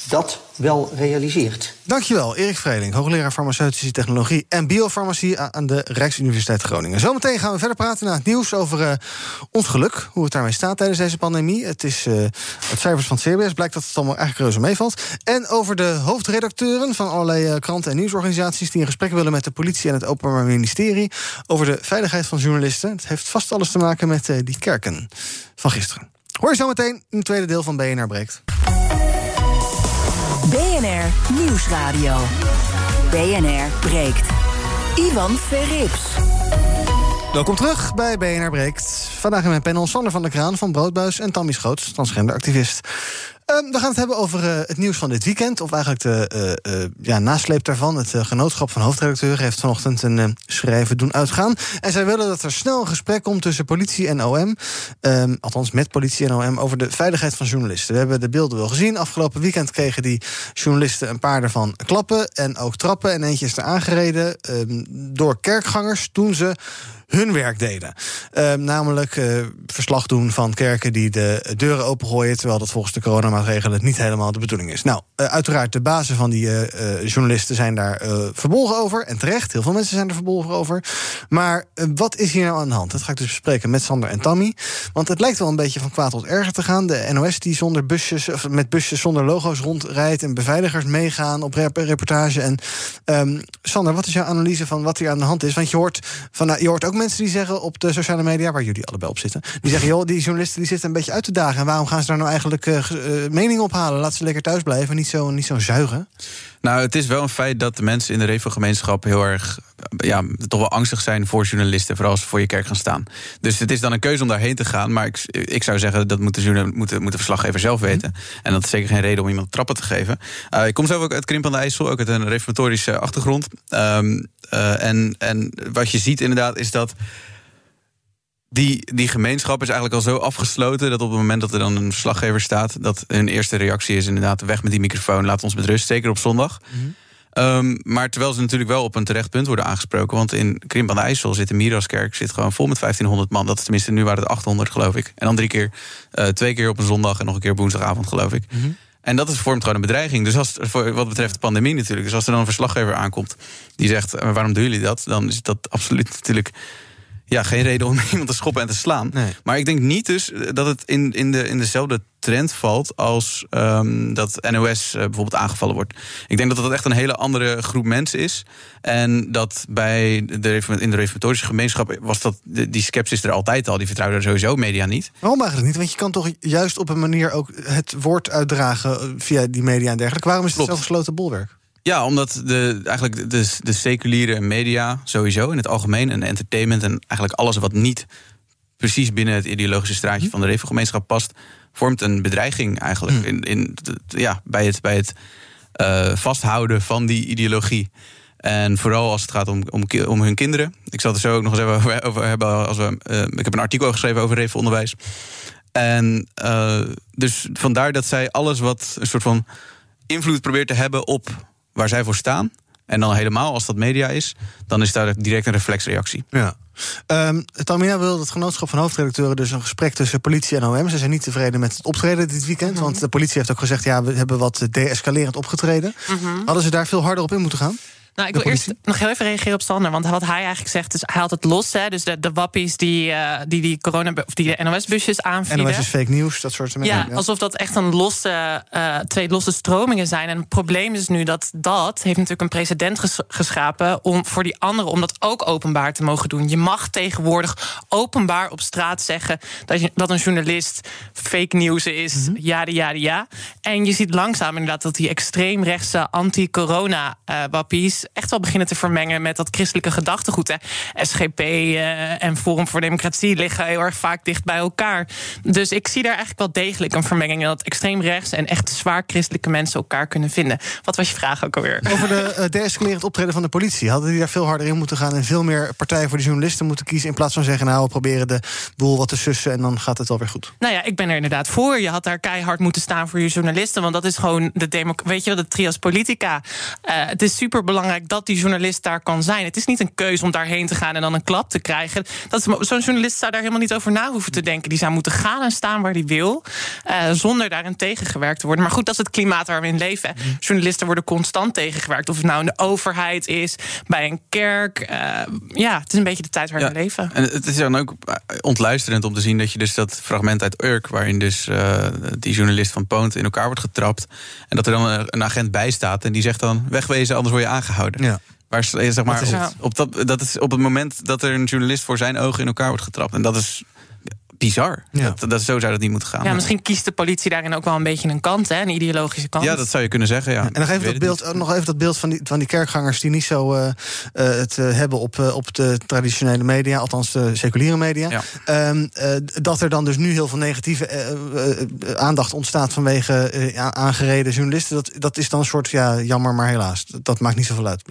dat wel realiseert. Dankjewel, Erik Vredeling, hoogleraar farmaceutische technologie en biofarmacie aan de Rijksuniversiteit Groningen. Zometeen gaan we verder praten naar het nieuws over uh, ons geluk, hoe het daarmee staat tijdens deze pandemie. Het is uh, het cijfers van het CBS blijkt dat het allemaal eigenlijk reuze meevalt. En over de hoofdredacteuren van allerlei uh, kranten en nieuwsorganisaties die in gesprek willen met de politie en het Openbaar Ministerie over de veiligheid van journalisten. Het heeft vast alles te maken met die kerken van gisteren. Hoor je zometeen in het tweede deel van BNR Breekt. BNR Nieuwsradio. BNR breekt. Ivan Verrips. Welkom terug bij BNR Breekt. Vandaag in mijn panel Sander van der Kraan van Broodbuis... en Tammy Schoots, transgenderactivist. Um, we gaan het hebben over uh, het nieuws van dit weekend. Of eigenlijk de uh, uh, ja, nasleep daarvan. Het genootschap van hoofdredacteur heeft vanochtend een schrijven doen uitgaan. En zij willen dat er snel een gesprek komt tussen politie en OM. Ehm, althans met politie en OM over de veiligheid van journalisten. We hebben de beelden wel gezien. Afgelopen weekend kregen die journalisten een paar ervan klappen. En ook trappen. En eentje is er aangereden um, door kerkgangers toen ze hun werk deden. Uh, namelijk uh, verslag doen van kerken die de deuren opengooien... terwijl dat volgens de coronamaatregelen niet helemaal de bedoeling is. Nou, uh, uiteraard, de bazen van die uh, journalisten zijn daar verbolgen over. En terecht, heel veel mensen zijn er verbolgen over. Maar wat is hier nou aan de hand? Dat ga ik dus bespreken met Sander en Tammy. Want het lijkt wel een beetje van kwaad tot erger te gaan. De NOS die zonder busjes, of met busjes zonder logo's rondrijdt... en beveiligers meegaan op reportage. En um, Sander, wat is jouw analyse van wat hier aan de hand is? Want je hoort, van, je hoort ook mensen die zeggen op de sociale media, waar jullie allebei op zitten, die zeggen: joh, die journalisten die zitten een beetje uit te dagen. En waarom gaan ze daar nou eigenlijk uh, mening ophalen? Laat ze lekker thuis blijven, niet zo, niet zo zuigen. Nou, het is wel een feit dat de mensen in de Revo-gemeenschap heel erg, ja, toch wel angstig zijn voor journalisten, vooral als ze voor je kerk gaan staan. Dus het is dan een keuze om daarheen te gaan. Maar ik, ik zou zeggen dat moet de, moet, de, moet de verslaggever zelf weten. En dat is zeker geen reden om iemand trappen te geven. Uh, ik kom zelf ook uit Krimp aan de IJssel, ook uit een reformatorische achtergrond. Um, uh, en, en wat je ziet inderdaad is dat die, die gemeenschap is eigenlijk al zo afgesloten dat op het moment dat er dan een verslaggever staat, dat hun eerste reactie is inderdaad weg met die microfoon, laat ons met rust, zeker op zondag. Mm um, maar terwijl ze natuurlijk wel op een terecht punt worden aangesproken, want in Krimp aan de IJssel zit de Miraskerk zit gewoon vol met 1500 man. Dat is tenminste nu waren het 800 geloof ik. En dan drie keer, uh, twee keer op een zondag en nog een keer op woensdagavond geloof ik. Mm -hmm. En dat is, vormt gewoon een bedreiging. Dus als, voor wat betreft de pandemie natuurlijk. Dus als er dan een verslaggever aankomt die zegt: waarom doen jullie dat? Dan is dat absoluut natuurlijk ja, geen reden om iemand te schoppen en te slaan. Maar ik denk niet dus dat het in, in, de, in dezelfde trend valt als um, dat NOS uh, bijvoorbeeld aangevallen wordt. Ik denk dat dat echt een hele andere groep mensen is. En dat bij de, in de reformatorische gemeenschap was dat die sceptisch er altijd al. Die vertrouwden sowieso media niet. Waarom eigenlijk niet? Want je kan toch juist op een manier ook het woord uitdragen via die media en dergelijke. Waarom is het zo gesloten bolwerk? Ja, omdat de, eigenlijk de, de seculiere media sowieso in het algemeen en entertainment en eigenlijk alles wat niet precies binnen het ideologische straatje mhm. van de regelgemeenschap past, vormt een bedreiging eigenlijk mhm. in, in, ja, bij het, bij het uh, vasthouden van die ideologie. En vooral als het gaat om, om, om hun kinderen. Ik zal het er zo ook nog eens even over, hebben. Als we, uh, ik heb een artikel geschreven over revenonderwijs. En uh, dus vandaar dat zij alles wat een soort van invloed probeert te hebben op waar zij voor staan. En dan helemaal als dat media is, dan is daar direct een reflexreactie. Ja. Um, Tamina wil het genootschap van hoofdredacteuren dus een gesprek tussen politie en OM. Ze zijn niet tevreden met het optreden dit weekend. Mhm. Want de politie heeft ook gezegd: ja, we hebben wat de-escalerend opgetreden. Mhm. Hadden ze daar veel harder op in moeten gaan? Nou, ik wil eerst nog heel even reageren op Sander. Want wat hij eigenlijk zegt, is hij haalt het los. Hè, dus de, de wappies die, eh, die die corona of die de NOS-busjes aanvielen. NOS is fake nieuws, dat soort dingen. Ja, alsof dat echt een losse, eh, twee losse stromingen zijn. En het probleem is nu dat dat heeft natuurlijk een precedent ges- geschapen om voor die anderen om dat ook openbaar te mogen doen. Je mag tegenwoordig openbaar op straat zeggen dat, je, dat een journalist fake nieuws is. Ja, ja, ja. En je ziet langzaam inderdaad dat die extreemrechtse anti-corona-wappies echt wel beginnen te vermengen met dat christelijke gedachtegoed. Hè. SGP eh, en Forum voor Democratie liggen heel erg vaak dicht bij elkaar. Dus ik zie daar eigenlijk wel degelijk een vermenging in dat extreem rechts en echt zwaar christelijke mensen elkaar kunnen vinden. Wat was je vraag ook alweer? Over de uh, de-escalerend optreden van de politie. Hadden die daar veel harder in moeten gaan en veel meer partijen voor de journalisten moeten kiezen. In plaats van zeggen, nou, we proberen de boel wat te sussen en dan gaat het wel weer goed. Nou ja, ik ben er inderdaad voor. Je had daar keihard moeten staan voor je journalisten. Want dat is gewoon de demo. Weet je wel, de trias politica. Uh, het is super belangrijk dat die journalist daar kan zijn. Het is niet een keuze om daarheen te gaan en dan een klap te krijgen. Zo'n journalist zou daar helemaal niet over na hoeven te denken. Die zou moeten gaan en staan waar hij wil. Uh, zonder daarin tegengewerkt te worden. Maar goed, dat is het klimaat waar we in leven. Mm. Journalisten worden constant tegengewerkt. Of het nou in de overheid is, bij een kerk. Uh, ja, het is een beetje de tijd waar ja, we leven. En het is dan ook ontluisterend om te zien dat je dus dat fragment uit Urk, waarin dus uh, die journalist van Poont in elkaar wordt getrapt. En dat er dan een agent bij staat en die zegt dan: wegwezen, anders word je aangehouden. Ja. Waar, zeg maar, op, op, dat, dat is op het moment dat er een journalist voor zijn ogen in elkaar wordt getrapt. En dat is bizar. Ja. Dat, dat, zo zou dat niet moeten gaan. Ja, misschien kiest de politie daarin ook wel een beetje een kant, hè, een ideologische kant. Ja, dat zou je kunnen zeggen. Ja. En nog even, dat beeld, nog even dat beeld van die, van die kerkgangers die niet zo uh, uh, het uh, hebben op, op de traditionele media, althans de seculiere media. Ja. Um, dat er dan dus nu heel veel negatieve aandacht ontstaat vanwege aangereden journalisten. Dat, dat is dan een soort ja, jammer, maar helaas. Dat, dat maakt niet zoveel uit.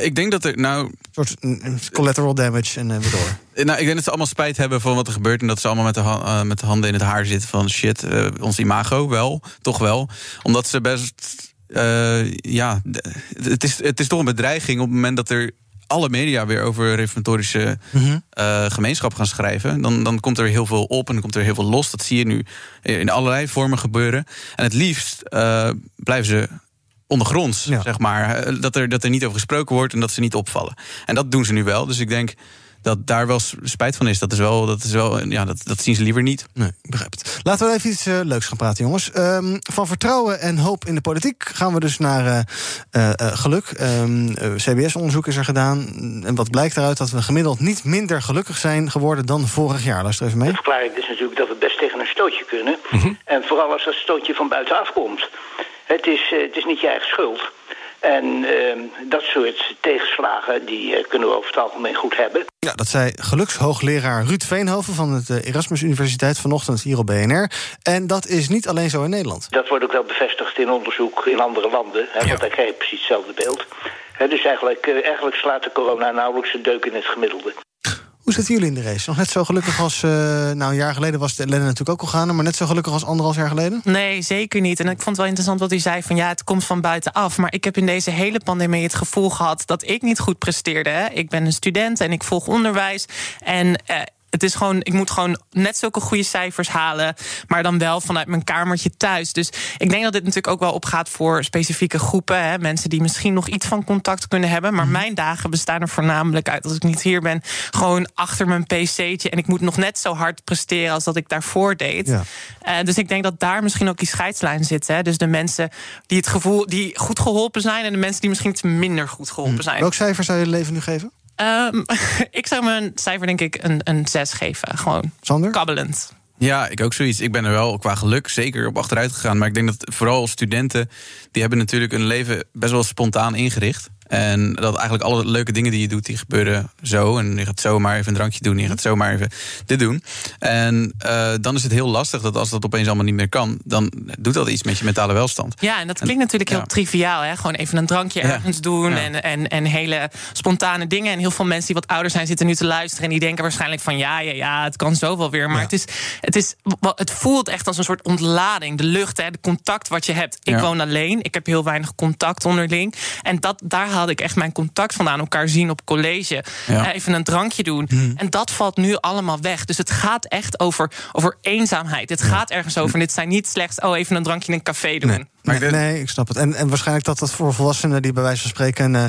ik denk dat er nou. Een soort collateral damage en weer door. Nou, ik denk dat ze allemaal spijt hebben van wat er gebeurt. En dat ze allemaal met de, uh, met de handen in het haar zitten van shit, uh, ons imago wel, toch wel. Omdat ze best. Uh, ja, het is, het is toch een bedreiging op het moment dat er alle media weer over reformatorische mm -hmm. gemeenschap gaan schrijven. Dan, dan komt er heel veel op en dan komt er heel veel los. Dat zie je nu in allerlei vormen gebeuren. En het liefst blijven ze ondergronds, ja. zeg maar. Dat er, dat er niet over gesproken wordt en dat ze niet opvallen. En dat doen ze nu wel. Dus ik denk dat daar wel spijt van is. Dat is wel, dat is wel, ja, dat, dat zien ze liever niet. Nee, ik begrijp het. Laten we even iets uh, leuks gaan praten, jongens. Um, van vertrouwen en hoop in de politiek gaan we dus naar uh, uh, geluk. Um, CBS-onderzoek is er gedaan. En wat blijkt eruit dat we gemiddeld niet minder gelukkig zijn geworden dan vorig jaar. Luister even mee. De verklaring is natuurlijk dat we best tegen een stootje kunnen. Mm -hmm. En vooral als dat stootje van buitenaf komt. Het is, het is niet je eigen schuld. En uh, dat soort tegenslagen die uh, kunnen we over het algemeen goed hebben. Ja, dat zei gelukshoogleraar Ruud Veenhoven van de Erasmus Universiteit vanochtend hier op BNR. En dat is niet alleen zo in Nederland. Dat wordt ook wel bevestigd in onderzoek in andere landen. Hè, ja. Want daar krijg je precies hetzelfde beeld. He, dus eigenlijk, uh, eigenlijk slaat de corona nauwelijks een deuk in het gemiddelde. Hoe zitten jullie in de race? Nog net zo gelukkig als... Uh, nou, een jaar geleden was de ellende natuurlijk ook al gaande... maar net zo gelukkig als anderhalf jaar geleden? Nee, zeker niet. En ik vond het wel interessant wat u zei van... ja, het komt van buitenaf. Maar ik heb in deze hele pandemie het gevoel gehad... dat ik niet goed presteerde. Hè? Ik ben een student en ik volg onderwijs. En... Uh, het is gewoon, ik moet gewoon net zulke goede cijfers halen, maar dan wel vanuit mijn kamertje thuis. Dus ik denk dat dit natuurlijk ook wel opgaat voor specifieke groepen. Hè, mensen die misschien nog iets van contact kunnen hebben. Maar mijn dagen bestaan er voornamelijk uit, als ik niet hier ben, gewoon achter mijn pc'tje. En ik moet nog net zo hard presteren als dat ik daarvoor deed. Ja. Uh, dus ik denk dat daar misschien ook die scheidslijn zit. Hè. Dus de mensen die het gevoel, die goed geholpen zijn, en de mensen die misschien iets minder goed geholpen zijn. Welk cijfer zou je leven nu geven? Um, ik zou mijn cijfer denk ik een, een 6 geven. Gewoon Sander? kabbelend. Ja, ik ook zoiets. Ik ben er wel qua geluk zeker op achteruit gegaan. Maar ik denk dat vooral studenten... die hebben natuurlijk hun leven best wel spontaan ingericht. En dat eigenlijk alle leuke dingen die je doet, die gebeuren zo. En je gaat zomaar even een drankje doen, je gaat zomaar even dit doen. En uh, dan is het heel lastig dat als dat opeens allemaal niet meer kan, dan doet dat iets met je mentale welstand. Ja, en dat klinkt natuurlijk heel ja. triviaal. Hè? Gewoon even een drankje ergens doen en, en, en hele spontane dingen. En heel veel mensen die wat ouder zijn, zitten nu te luisteren en die denken waarschijnlijk van ja, ja, ja, het kan zo wel weer. Maar het, is, het, is, het voelt echt als een soort ontlading. De lucht, hè, de contact wat je hebt. Ik woon alleen, ik heb heel weinig contact onderling. En dat, daar haalde ik echt mijn contact vandaan. Elkaar zien op college. Ja. Even een drankje doen. Mhm. En dat valt nu allemaal weg. Dus het gaat echt over, over eenzaamheid. Het gaat ergens over. En dit zijn niet slechts, oh, even een drankje in een café doen. Nee. Nee, nee, ik snap het. En, en waarschijnlijk dat dat voor volwassenen die bij wijze van spreken... eh,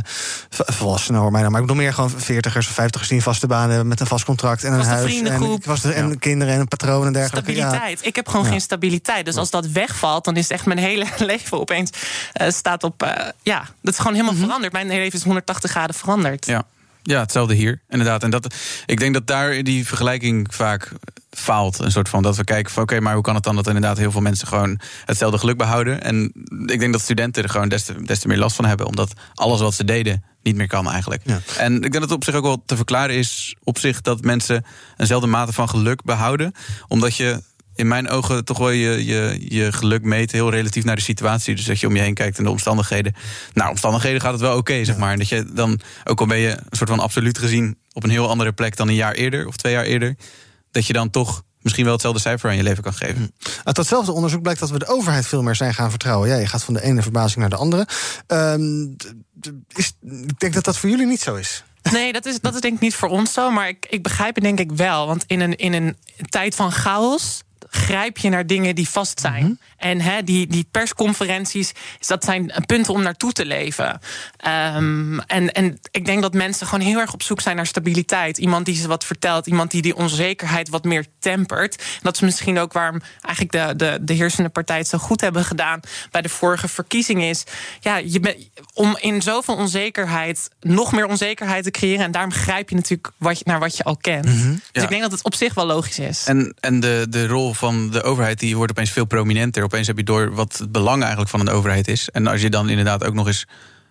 volwassenen hoor mij dan, maar ik bedoel meer gewoon veertigers of vijftigers... die een vaste baan hebben met een vast contract en een Vaste huis. vriendengroep. En, vaste- en kinderen en een patroon en dergelijke. Ja. Stabiliteit. Ik heb gewoon Ja. geen stabiliteit. Dus als dat wegvalt, dan is echt mijn hele leven opeens eh, staat op. eh, ja, dat is gewoon helemaal Mhm. veranderd. Mijn hele leven is 180 graden veranderd. Ja. Ja, hetzelfde hier, inderdaad. En dat, ik denk dat daar die vergelijking vaak faalt. Een soort van dat we kijken van oké, maar hoe kan het dan dat inderdaad heel veel mensen gewoon hetzelfde geluk behouden? En ik denk dat studenten er gewoon des te, des te meer last van hebben, omdat alles wat ze deden niet meer kan eigenlijk. En ik denk dat het op zich ook wel te verklaren is op zich dat mensen eenzelfde mate van geluk behouden, omdat je in mijn ogen toch wel je, je, je geluk meet heel relatief naar de situatie. Dus dat je om je heen kijkt en de omstandigheden. Nou, omstandigheden gaat het wel oké, zeg maar. En dat je dan, ook al ben je een soort van absoluut gezien op een heel andere plek dan een jaar eerder of twee jaar eerder, dat je dan toch misschien wel hetzelfde cijfer aan je leven kan geven. Uit datzelfde onderzoek blijkt dat we de overheid veel meer zijn gaan vertrouwen. Ja, je gaat van de ene verbazing naar de andere. Ehm, is, ik denk dat dat voor jullie niet zo is. Nee, dat is, dat is denk ik niet voor ons zo. Maar ik, ik begrijp het denk ik wel. Want in een, in een tijd van chaos grijp je naar dingen die vast zijn. En hè, die, die persconferenties, dat zijn punten om naartoe te leven. Ehm, en, en ik denk dat mensen gewoon heel erg op zoek zijn naar stabiliteit. Iemand die ze wat vertelt, iemand die die onzekerheid wat meer tempert. En dat is misschien ook waarom eigenlijk de, de, de heersende partij het zo goed hebben gedaan bij de vorige verkiezing is. Ja, je bent om in zoveel onzekerheid nog meer onzekerheid te creëren. En daarom grijp je natuurlijk wat je, naar wat je al kent. Dus Ja. ik denk dat het op zich wel logisch is. En, en de, de rol van de overheid die wordt opeens veel prominenter. Opeens heb je door wat het belang eigenlijk van een overheid is. En als je dan inderdaad ook nog eens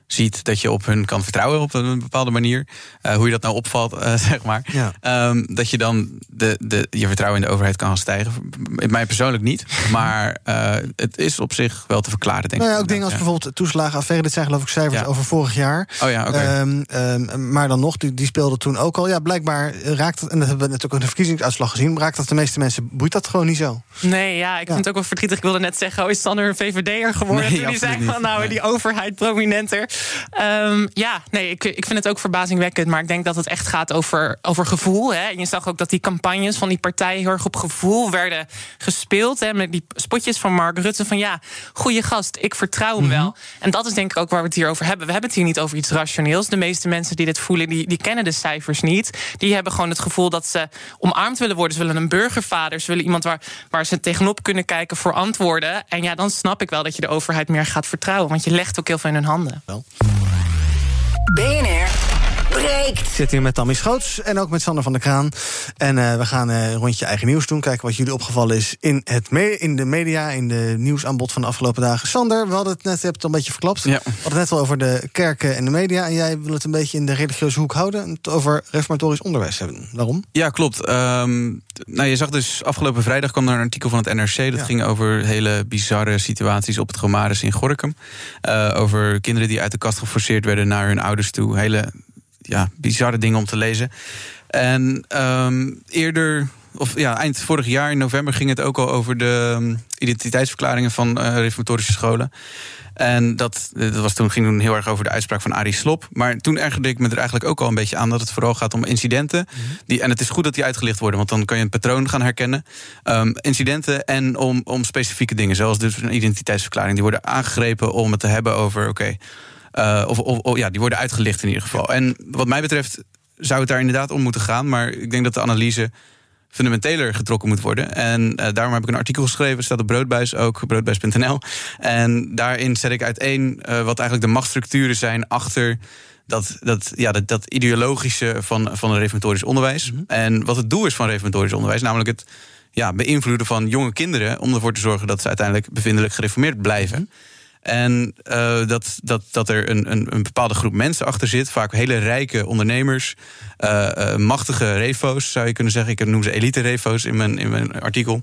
ziet dat je op hun kan vertrouwen op een bepaalde manier. eh, hoe je dat nou opvalt, eh, zeg maar. Ja. Ehm, dat je dan de, de, je vertrouwen in de overheid kan gaan stijgen. In mij persoonlijk niet. Maar eh, het is op zich wel te verklaren, denk Nou ja, ik. ook dingen als Ja. bijvoorbeeld toeslagenaffaire. Dit zijn geloof ik cijfers Ja. over vorig jaar. Oh ja, oké. Ehm, ehm, maar dan nog, die, die speelde toen ook al. Ja, blijkbaar raakt het, en dat hebben we natuurlijk ook in de verkiezingsuitslag gezien... raakt dat de meeste mensen, boeit dat gewoon niet zo. Nee, ja, ik vind het ook wel verdrietig. Ik wilde net zeggen, oh, is Sander een VVD'er geworden? Nee, toen die zei van, nou, Nee. die overheid prominenter. Ehm, ja, nee, ik, ik vind het ook verbazingwekkend. Maar ik denk dat het echt gaat over, over gevoel. Hè. En je zag ook dat die campagnes van die partijen... heel erg op gevoel werden gespeeld. Hè, met die spotjes van Mark Rutte van... ja, goede gast, ik vertrouw hem wel. En dat is denk ik ook waar we het hier over hebben. We hebben het hier niet over iets rationeels. De meeste mensen die dit voelen, die, die kennen de cijfers niet. Die hebben gewoon het gevoel dat ze omarmd willen worden. Ze willen een burgervader. Ze willen iemand waar, waar ze tegenop kunnen kijken voor antwoorden. En ja, dan snap ik wel dat je de overheid meer gaat vertrouwen. Want je legt ook heel veel in hun handen. BNR breekt. Ik zit hier met Tammy Schoots en ook met Sander van der Kraan. En eh, we gaan eh, een rondje eigen nieuws doen. Kijken wat jullie opgevallen is in, het me- in de media, in de nieuwsaanbod van de afgelopen dagen. Sander, we hadden het net, je hebt het al een beetje verklapt. Ja. We hadden het net al over de kerken en de media. En jij wil het een beetje in de religieuze hoek houden. En het over reformatorisch onderwijs hebben. Waarom? Ja, klopt. Ehm, nou, je zag dus afgelopen vrijdag kwam er een artikel van het NRC. Dat ging over hele bizarre situaties op het Gomaris in Gorkum. Eh, over kinderen die uit de kast geforceerd werden naar hun ouders toe. Hele ja, bizarre dingen om te lezen. En ehm, eerder, of ja, eind vorig jaar in november ging het ook al over de ehm, identiteitsverklaringen van eh, reformatorische scholen. En dat, dat was toen, ging toen heel erg over de uitspraak van Arie Slop. Maar toen ergerde ik me er eigenlijk ook al een beetje aan dat het vooral gaat om incidenten. Die, en het is goed dat die uitgelicht worden, want dan kan je een patroon gaan herkennen. Ehm, incidenten en om, om specifieke dingen, zoals dus een identiteitsverklaring. Die worden aangegrepen om het te hebben over, oké. eh, of, of, of- ja, die worden uitgelicht in ieder geval. En wat mij betreft zou het daar inderdaad om moeten gaan. Maar ik denk dat de analyse fundamenteler getrokken moet worden. En eh, daarom heb ik een artikel geschreven, staat op Broodbuis ook, broodbuis.nl. En daarin zet ik uiteen eh, wat eigenlijk de machtsstructuren zijn achter dat, dat, ja, dat, dat ideologische van, van een reformatorisch onderwijs. En wat het doel is van reformatorisch onderwijs, namelijk het ja, beïnvloeden van jonge kinderen om ervoor te zorgen dat ze uiteindelijk bevindelijk gereformeerd blijven. En uh, dat, dat, dat er een, een, een, bepaalde groep mensen achter zit. Vaak hele rijke ondernemers. Uh, uh, machtige refo's, zou je kunnen zeggen. Ik noem ze elite refo's in mijn, in mijn artikel.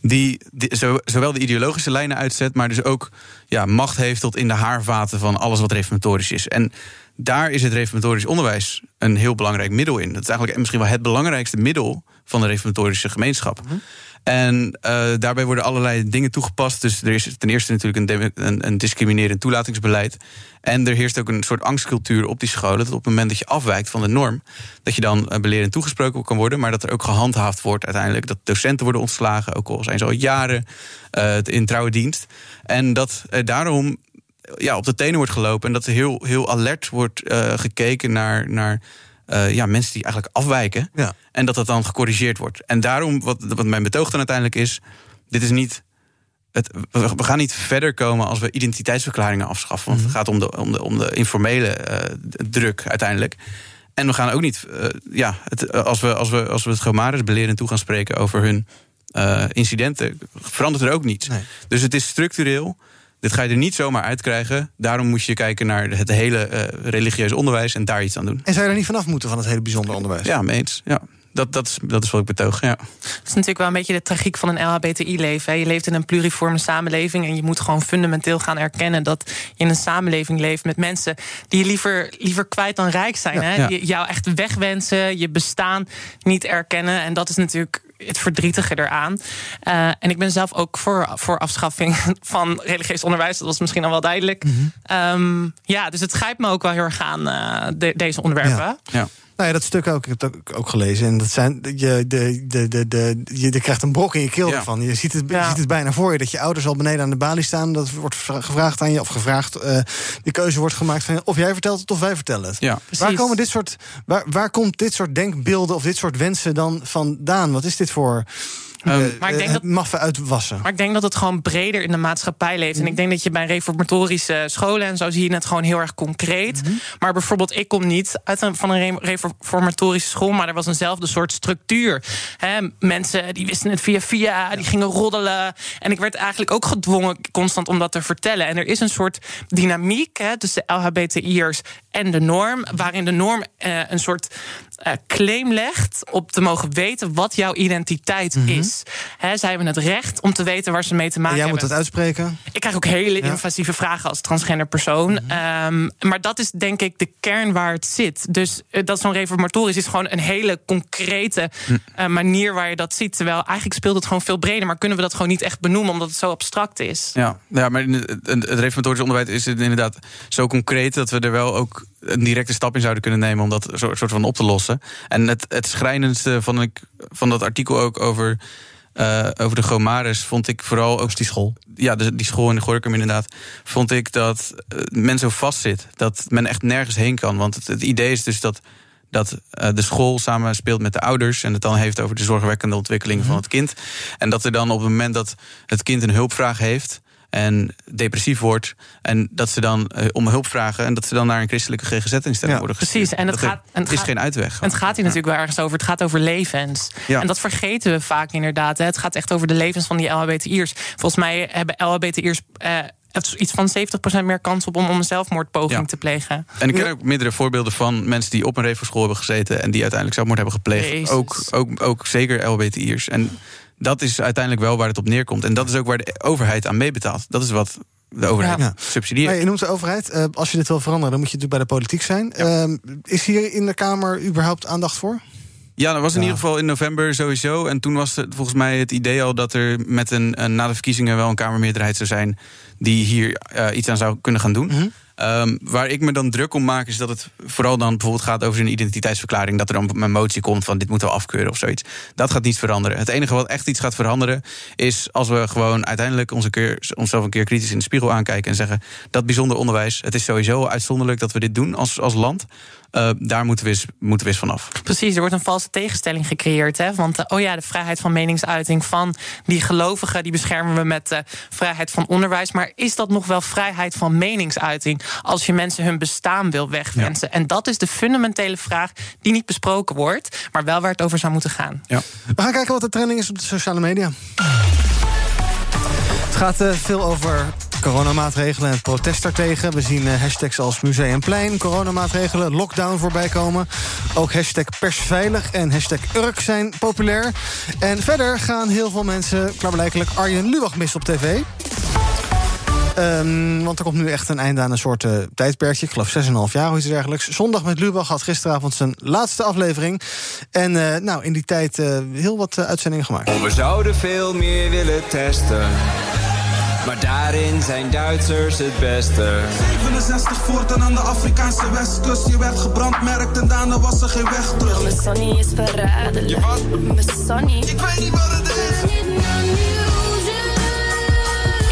Die, die zo, zowel de ideologische lijnen uitzet, maar dus ook ja, macht heeft tot in de haarvaten van alles wat reformatorisch is. En daar is het reformatorisch onderwijs een heel belangrijk middel in. Dat is eigenlijk misschien wel het belangrijkste middel van de reformatorische gemeenschap. -hmm. En uh, daarbij worden allerlei dingen toegepast. Dus er is ten eerste natuurlijk een, een, een, discriminerend toelatingsbeleid. En er heerst ook een soort angstcultuur op die scholen. Dat op het moment dat je afwijkt van de norm, dat je dan uh, belerend toegesproken kan worden. Maar dat er ook gehandhaafd wordt uiteindelijk. Dat docenten worden ontslagen, ook al zijn ze al jaren uh, in trouwe dienst. En dat daarom ja, op de tenen wordt gelopen. En dat er heel, heel alert wordt gekeken naar. naar uh, ja, mensen die eigenlijk afwijken. Ja. En dat dat dan gecorrigeerd wordt. En daarom, wat, wat mijn betoog dan uiteindelijk is... dit is niet... Het, we gaan niet verder komen als we identiteitsverklaringen afschaffen. Want het gaat om de, om de, om de informele uh, druk uiteindelijk. En we gaan ook niet... Uh, ja, het, als, we, als, we, als we het Gomaris beleren toe gaan spreken over hun incidenten... verandert er ook niets. Nee. Dus het is structureel... Dit ga je er niet zomaar uitkrijgen. Daarom moet je kijken naar het hele uh, religieus onderwijs en daar iets aan doen. En zou je er niet vanaf moeten van het hele bijzonder onderwijs? Ja, meens. Ja. Dat, dat, is, dat is wat ik betoog, ja. Het is natuurlijk wel een beetje de tragiek van een LHBTI-leven. Je leeft in een pluriforme samenleving... en je moet gewoon fundamenteel gaan erkennen... dat je in een samenleving leeft met mensen... die je liever, liever kwijt dan rijk zijn. Ja, hè? Ja. Die jou echt wegwensen, je bestaan niet erkennen. En dat is natuurlijk het verdrietige eraan. Uh, en ik ben zelf ook voor, voor afschaffing van religieus onderwijs. Dat was misschien al wel duidelijk. Mm -hmm. um, ja, dus het grijpt me ook wel heel erg aan, de, deze onderwerpen. Ja. ja. Nou ja, dat stuk ook. Ik heb het ook gelezen. En dat zijn, je, de, de, de, de, je, je krijgt een brok in je keel ja. ervan. Je ziet, het, ja. je ziet het bijna voor je. Dat je ouders al beneden aan de balie staan. Dat wordt gevraagd aan je. Of gevraagd. Uh, de keuze wordt gemaakt van of jij vertelt het of wij vertellen het. Ja. Waar, komen dit soort, waar, waar komt dit soort denkbeelden of dit soort wensen dan vandaan? Wat is dit voor. Um, maar ik denk dat maffen uitwassen. Maar ik denk dat het gewoon breder in de maatschappij leeft. Mm. En ik denk dat je bij reformatorische scholen en zo zie je het gewoon heel erg concreet. Mm. Maar bijvoorbeeld, ik kom niet uit een, van een reformatorische school, maar er was eenzelfde soort structuur. He, mensen die wisten het via via, die gingen roddelen. En ik werd eigenlijk ook gedwongen constant om dat te vertellen. En er is een soort dynamiek he, tussen LHBTI'ers en de norm, waarin de norm uh, een soort uh, claim legt op te mogen weten wat jouw identiteit mm -hmm. is. He, zij hebben het recht om te weten waar ze mee te maken en jij hebben. moet dat uitspreken? Ik krijg ook hele ja. invasieve vragen als transgender persoon. Mm -hmm. um, maar dat is denk ik de kern waar het zit. Dus uh, dat zo'n reformatorisch is gewoon een hele concrete mm. uh, manier waar je dat ziet. Terwijl eigenlijk speelt het gewoon veel breder. Maar kunnen we dat gewoon niet echt benoemen omdat het zo abstract is? Ja, ja maar het, reformatorisch onderwijs is inderdaad zo concreet dat we er wel ook een directe stap in zouden kunnen nemen om dat soort van op te lossen. En het, het schrijnendste van, ik, van dat artikel ook over, uh, over de Gomaris vond ik vooral ook die school. Ja, de, die school in de Gorkum inderdaad. Vond ik dat uh, men zo vastzit. Dat men echt nergens heen kan. Want het, het idee is dus dat dat uh, de school samen speelt met de ouders en het dan heeft over de zorgwekkende ontwikkeling van het kind. En dat er dan op het moment dat het kind een hulpvraag heeft, en depressief wordt. En dat ze dan uh, om hulp vragen. En dat ze dan naar een christelijke GGZ-instelling ja, worden gestuurd. Precies, en het, dat gaat, en het is gaat, geen uitweg. En het gaat hier natuurlijk wel ergens over. Het gaat over levens. Ja. En dat vergeten we vaak inderdaad. Hè. Het gaat echt over de levens van die LHBTI'ers. Volgens mij hebben LHBTI'ers... Uh, iets van 70% meer kans op om, om een zelfmoordpoging ja. te plegen. En ik ken ook meerdere voorbeelden van mensen die op een reverschool hebben gezeten en die uiteindelijk zelfmoord hebben gepleegd. Ook, ook, ook zeker LHBTI'ers. En dat is uiteindelijk wel waar het op neerkomt. En dat is ook waar de overheid aan meebetaalt. Dat is wat de overheid ja. subsidieert. Maar je noemt de overheid. Uh, als je dit wil veranderen, dan moet je natuurlijk bij de politiek zijn. Ja. Uh, is hier in de Kamer überhaupt aandacht voor? Ja, dat was in ja. ieder geval in november sowieso. En toen was het volgens mij het idee al dat er met een, een na de verkiezingen wel een Kamermeerderheid zou zijn die hier uh, iets aan zou kunnen gaan doen. Mm -hmm. Um, waar ik me dan druk om maak, is dat het vooral dan bijvoorbeeld gaat over zijn identiteitsverklaring. Dat er dan een motie komt van dit moeten we afkeuren of zoiets. Dat gaat niet veranderen. Het enige wat echt iets gaat veranderen, is als we gewoon uiteindelijk onze keer, onszelf een keer kritisch in de spiegel aankijken en zeggen: dat bijzonder onderwijs, het is sowieso uitzonderlijk dat we dit doen als, als land. Uh, daar moeten we, eens, moeten we eens vanaf. Precies, er wordt een valse tegenstelling gecreëerd. Hè? Want uh, oh ja, de vrijheid van meningsuiting van die gelovigen... die beschermen we met de uh, vrijheid van onderwijs. Maar is dat nog wel vrijheid van meningsuiting... als je mensen hun bestaan wil wegwensen? Ja. En dat is de fundamentele vraag die niet besproken wordt... maar wel waar het over zou moeten gaan. Ja. We gaan kijken wat de trending is op de sociale media. Het gaat uh, veel over Coronamaatregelen en protest daartegen. We zien eh, hashtags als Museumplein, coronamaatregelen, lockdown voorbij komen. Ook hashtag persveilig en hashtag Urk zijn populair. En verder gaan heel veel mensen klaarblijkelijk Arjen Lubach mis op tv. Um, want er komt nu echt een einde aan een soort uh, tijdperkje. Ik geloof 6,5 jaar of iets dergelijks. Zondag met Lubach had gisteravond zijn laatste aflevering. En uh, nou, in die tijd heel wat uitzendingen gemaakt. We zouden veel meer willen testen. Maar daarin zijn Duitsers het beste. 67 voortaan aan de Afrikaanse westkust. Je werd gebrand, merkt en daarna was er geen weg terug. Mijn Sonny is verraderlijk. Je wat? Mijn Sonny. Ik weet niet wat het is.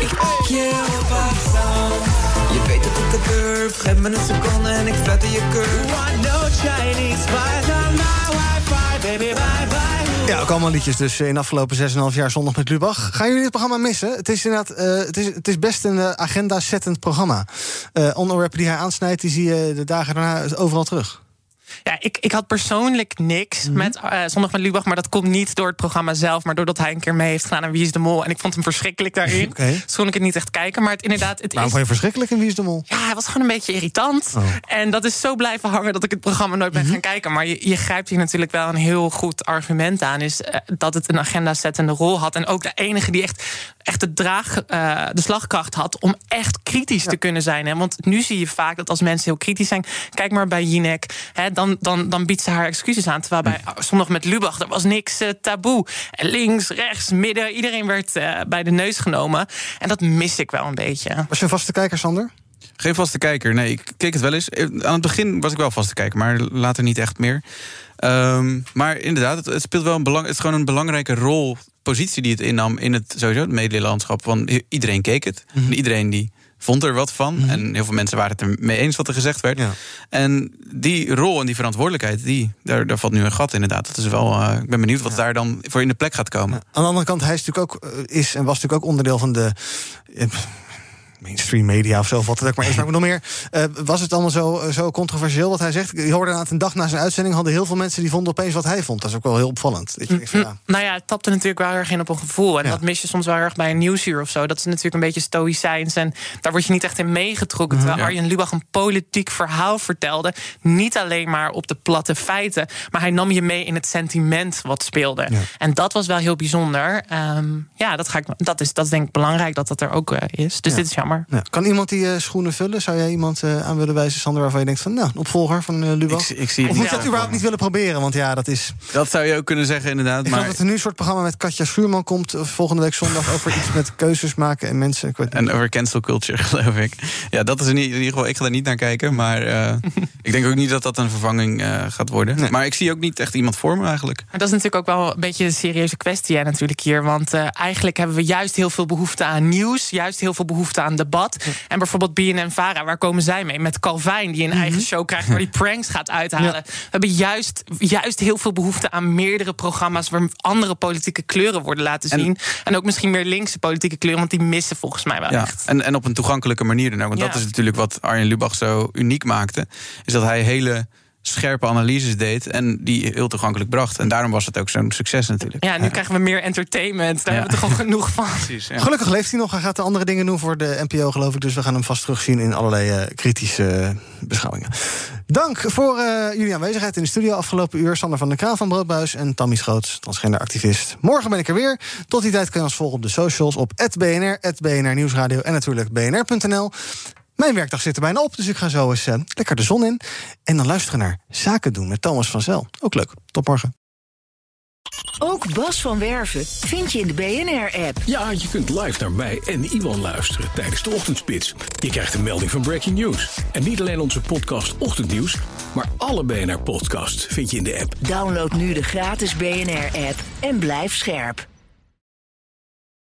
Ik je op. Je weet dat ik het durf. Geef me een seconde en ik flatter je curve. Want no Chinese spies on my wifi, baby, bye bye. Ja, ook allemaal liedjes dus in de afgelopen 6,5 jaar zondag met Lubach. Gaan jullie dit programma missen? Het is inderdaad, uh, het, is, het is best een uh, agenda-settend programma. Uh, onderwerpen die hij aansnijdt, die zie je de dagen daarna overal terug. Ja, ik, ik had persoonlijk niks Mhm. met uh, Zondag met Lubach. Maar dat komt niet door het programma zelf. Maar doordat hij een keer mee heeft gedaan aan Wie is de Mol. En ik vond hem verschrikkelijk daarin. Oké. Dus kon ik het niet echt kijken. Maar het, inderdaad, het Waarom is... vond je verschrikkelijk in Wie is de Mol? Ja, hij was gewoon een beetje irritant. Oh. En dat is zo blijven hangen dat ik het programma nooit Mhm. ben gaan kijken. Maar je, je grijpt hier natuurlijk wel een heel goed argument aan. Is eh, dat het een agenda-zettende rol had. En ook de enige die echt, echt de, draag, eh, de slagkracht had om echt kritisch te kunnen zijn. Hè? Want nu zie je vaak dat als mensen heel kritisch zijn. Kijk maar bij Jinek. Hè, dan, dan, dan biedt ze haar excuses aan. Terwijl bij Zondag met Lubach, er was niks eh, taboe. Links, rechts, midden, iedereen werd eh, bij de neus genomen. En dat mis ik wel een beetje. Was je een vaste kijker, Sander? Geen vaste kijker. Nee, ik keek het wel eens. Eh, Aan het begin was ik wel vaste kijker, maar later niet echt meer. Um, maar inderdaad, het, het, speelt wel een belang. Het is gewoon een belangrijke rol, positie die het innam in het sowieso het medielandschap. Want iedereen keek het. Mm -hmm. En iedereen die vond er wat van. Mm -hmm. En heel veel mensen waren het er mee eens wat er gezegd werd. Ja. En die rol en die verantwoordelijkheid, die, daar, daar valt nu een gat inderdaad. Dat is wel, uh, ik ben benieuwd wat ja. daar dan voor in de plek gaat komen. Ja. Aan de andere kant, hij is natuurlijk ook, uh, is en was natuurlijk ook onderdeel van de. Mainstream media of zo, wat het ook maar eens. Maar nog meer, uh, was het allemaal zo, zo controversieel wat hij zegt? Je hoorde na een dag na zijn uitzending... hadden heel veel mensen die vonden opeens wat hij vond. Dat is ook wel heel opvallend. Van, ja. Nou ja, het tapte natuurlijk wel erg in op een gevoel. En Ja. dat mis je soms wel erg bij een nieuwsuur of zo. Dat is natuurlijk een beetje stoïcijns. En daar word je niet echt in meegetrokken. Mhm. Terwijl Arjen Lubach een politiek verhaal vertelde. Niet alleen maar op de platte feiten. Maar hij nam je mee in het sentiment wat speelde. Ja. En dat was wel heel bijzonder. Ehm, ja, dat, ga ik, dat, is, dat is denk ik belangrijk dat dat er ook eh, is. Dus Ja. dit is jammer. Ja. Kan iemand die uh, schoenen vullen? Zou jij iemand uh, aan willen wijzen, Sander, waarvan je denkt van, nou, een opvolger van uh, Lubach? Ik, ik zie of moet je dat überhaupt niet willen proberen? Want ja, dat is. Dat zou je ook kunnen zeggen, inderdaad. Ik maar... geloof dat er nu een soort programma met Katja Schuurman komt volgende week zondag over iets met keuzes maken en mensen. En over cancel culture, geloof ik. Ja, dat is in ieder geval. Ik ga daar niet naar kijken. Maar ik denk ook niet dat dat een vervanging gaat worden. Nee. Maar ik zie ook niet echt iemand voor me eigenlijk. Maar dat is natuurlijk ook wel een beetje een serieuze kwestie, hè, natuurlijk hier. Want uh, eigenlijk hebben we juist heel veel behoefte aan nieuws. Juist heel veel behoefte aan debat. Ja. En bijvoorbeeld BNN Vara, waar komen zij mee? Met Calvijn, die een Mhm. eigen show krijgt waar die pranks gaat uithalen. Ja. We hebben juist, juist heel veel behoefte aan meerdere programma's waar andere politieke kleuren worden laten zien. En, en ook misschien meer linkse politieke kleuren, want die missen volgens mij wel ja. echt. En, en op een toegankelijke manier dan ook. Want dat is natuurlijk wat Arjen Lubach zo uniek maakte. Is dat hij hele scherpe analyses deed en die heel toegankelijk bracht. En daarom was het ook zo'n succes natuurlijk. Ja, nu krijgen we meer entertainment. Daar Ja. hebben we toch al genoeg van. Precies, ja. Gelukkig leeft hij nog. Hij gaat de andere dingen doen voor de NPO, geloof ik. Dus we gaan hem vast terugzien in allerlei eh, kritische eh, beschouwingen. Dank voor eh, jullie aanwezigheid in de studio afgelopen uur. Sander van der Kraan van Broodbuis en Tammy Schoots, transgender activist. Morgen ben ik er weer. Tot die tijd kun je ons volgen op de socials op @bnr, @bnr Nieuwsradio en natuurlijk bnr.nl. Mijn werkdag zit er bijna op, dus ik ga zo eens eh, lekker de zon in. En dan luisteren naar Zaken doen met Thomas van Zel. Ook leuk. Tot morgen. Ook Bas van Werven vind je in de BNR-app. Ja, je kunt live naar mij en Iwan luisteren tijdens de ochtendspits. Je krijgt een melding van Breaking News. En niet alleen onze podcast Ochtendnieuws, maar alle BNR-podcasts vind je in de app. Download nu de gratis BNR-app en blijf scherp.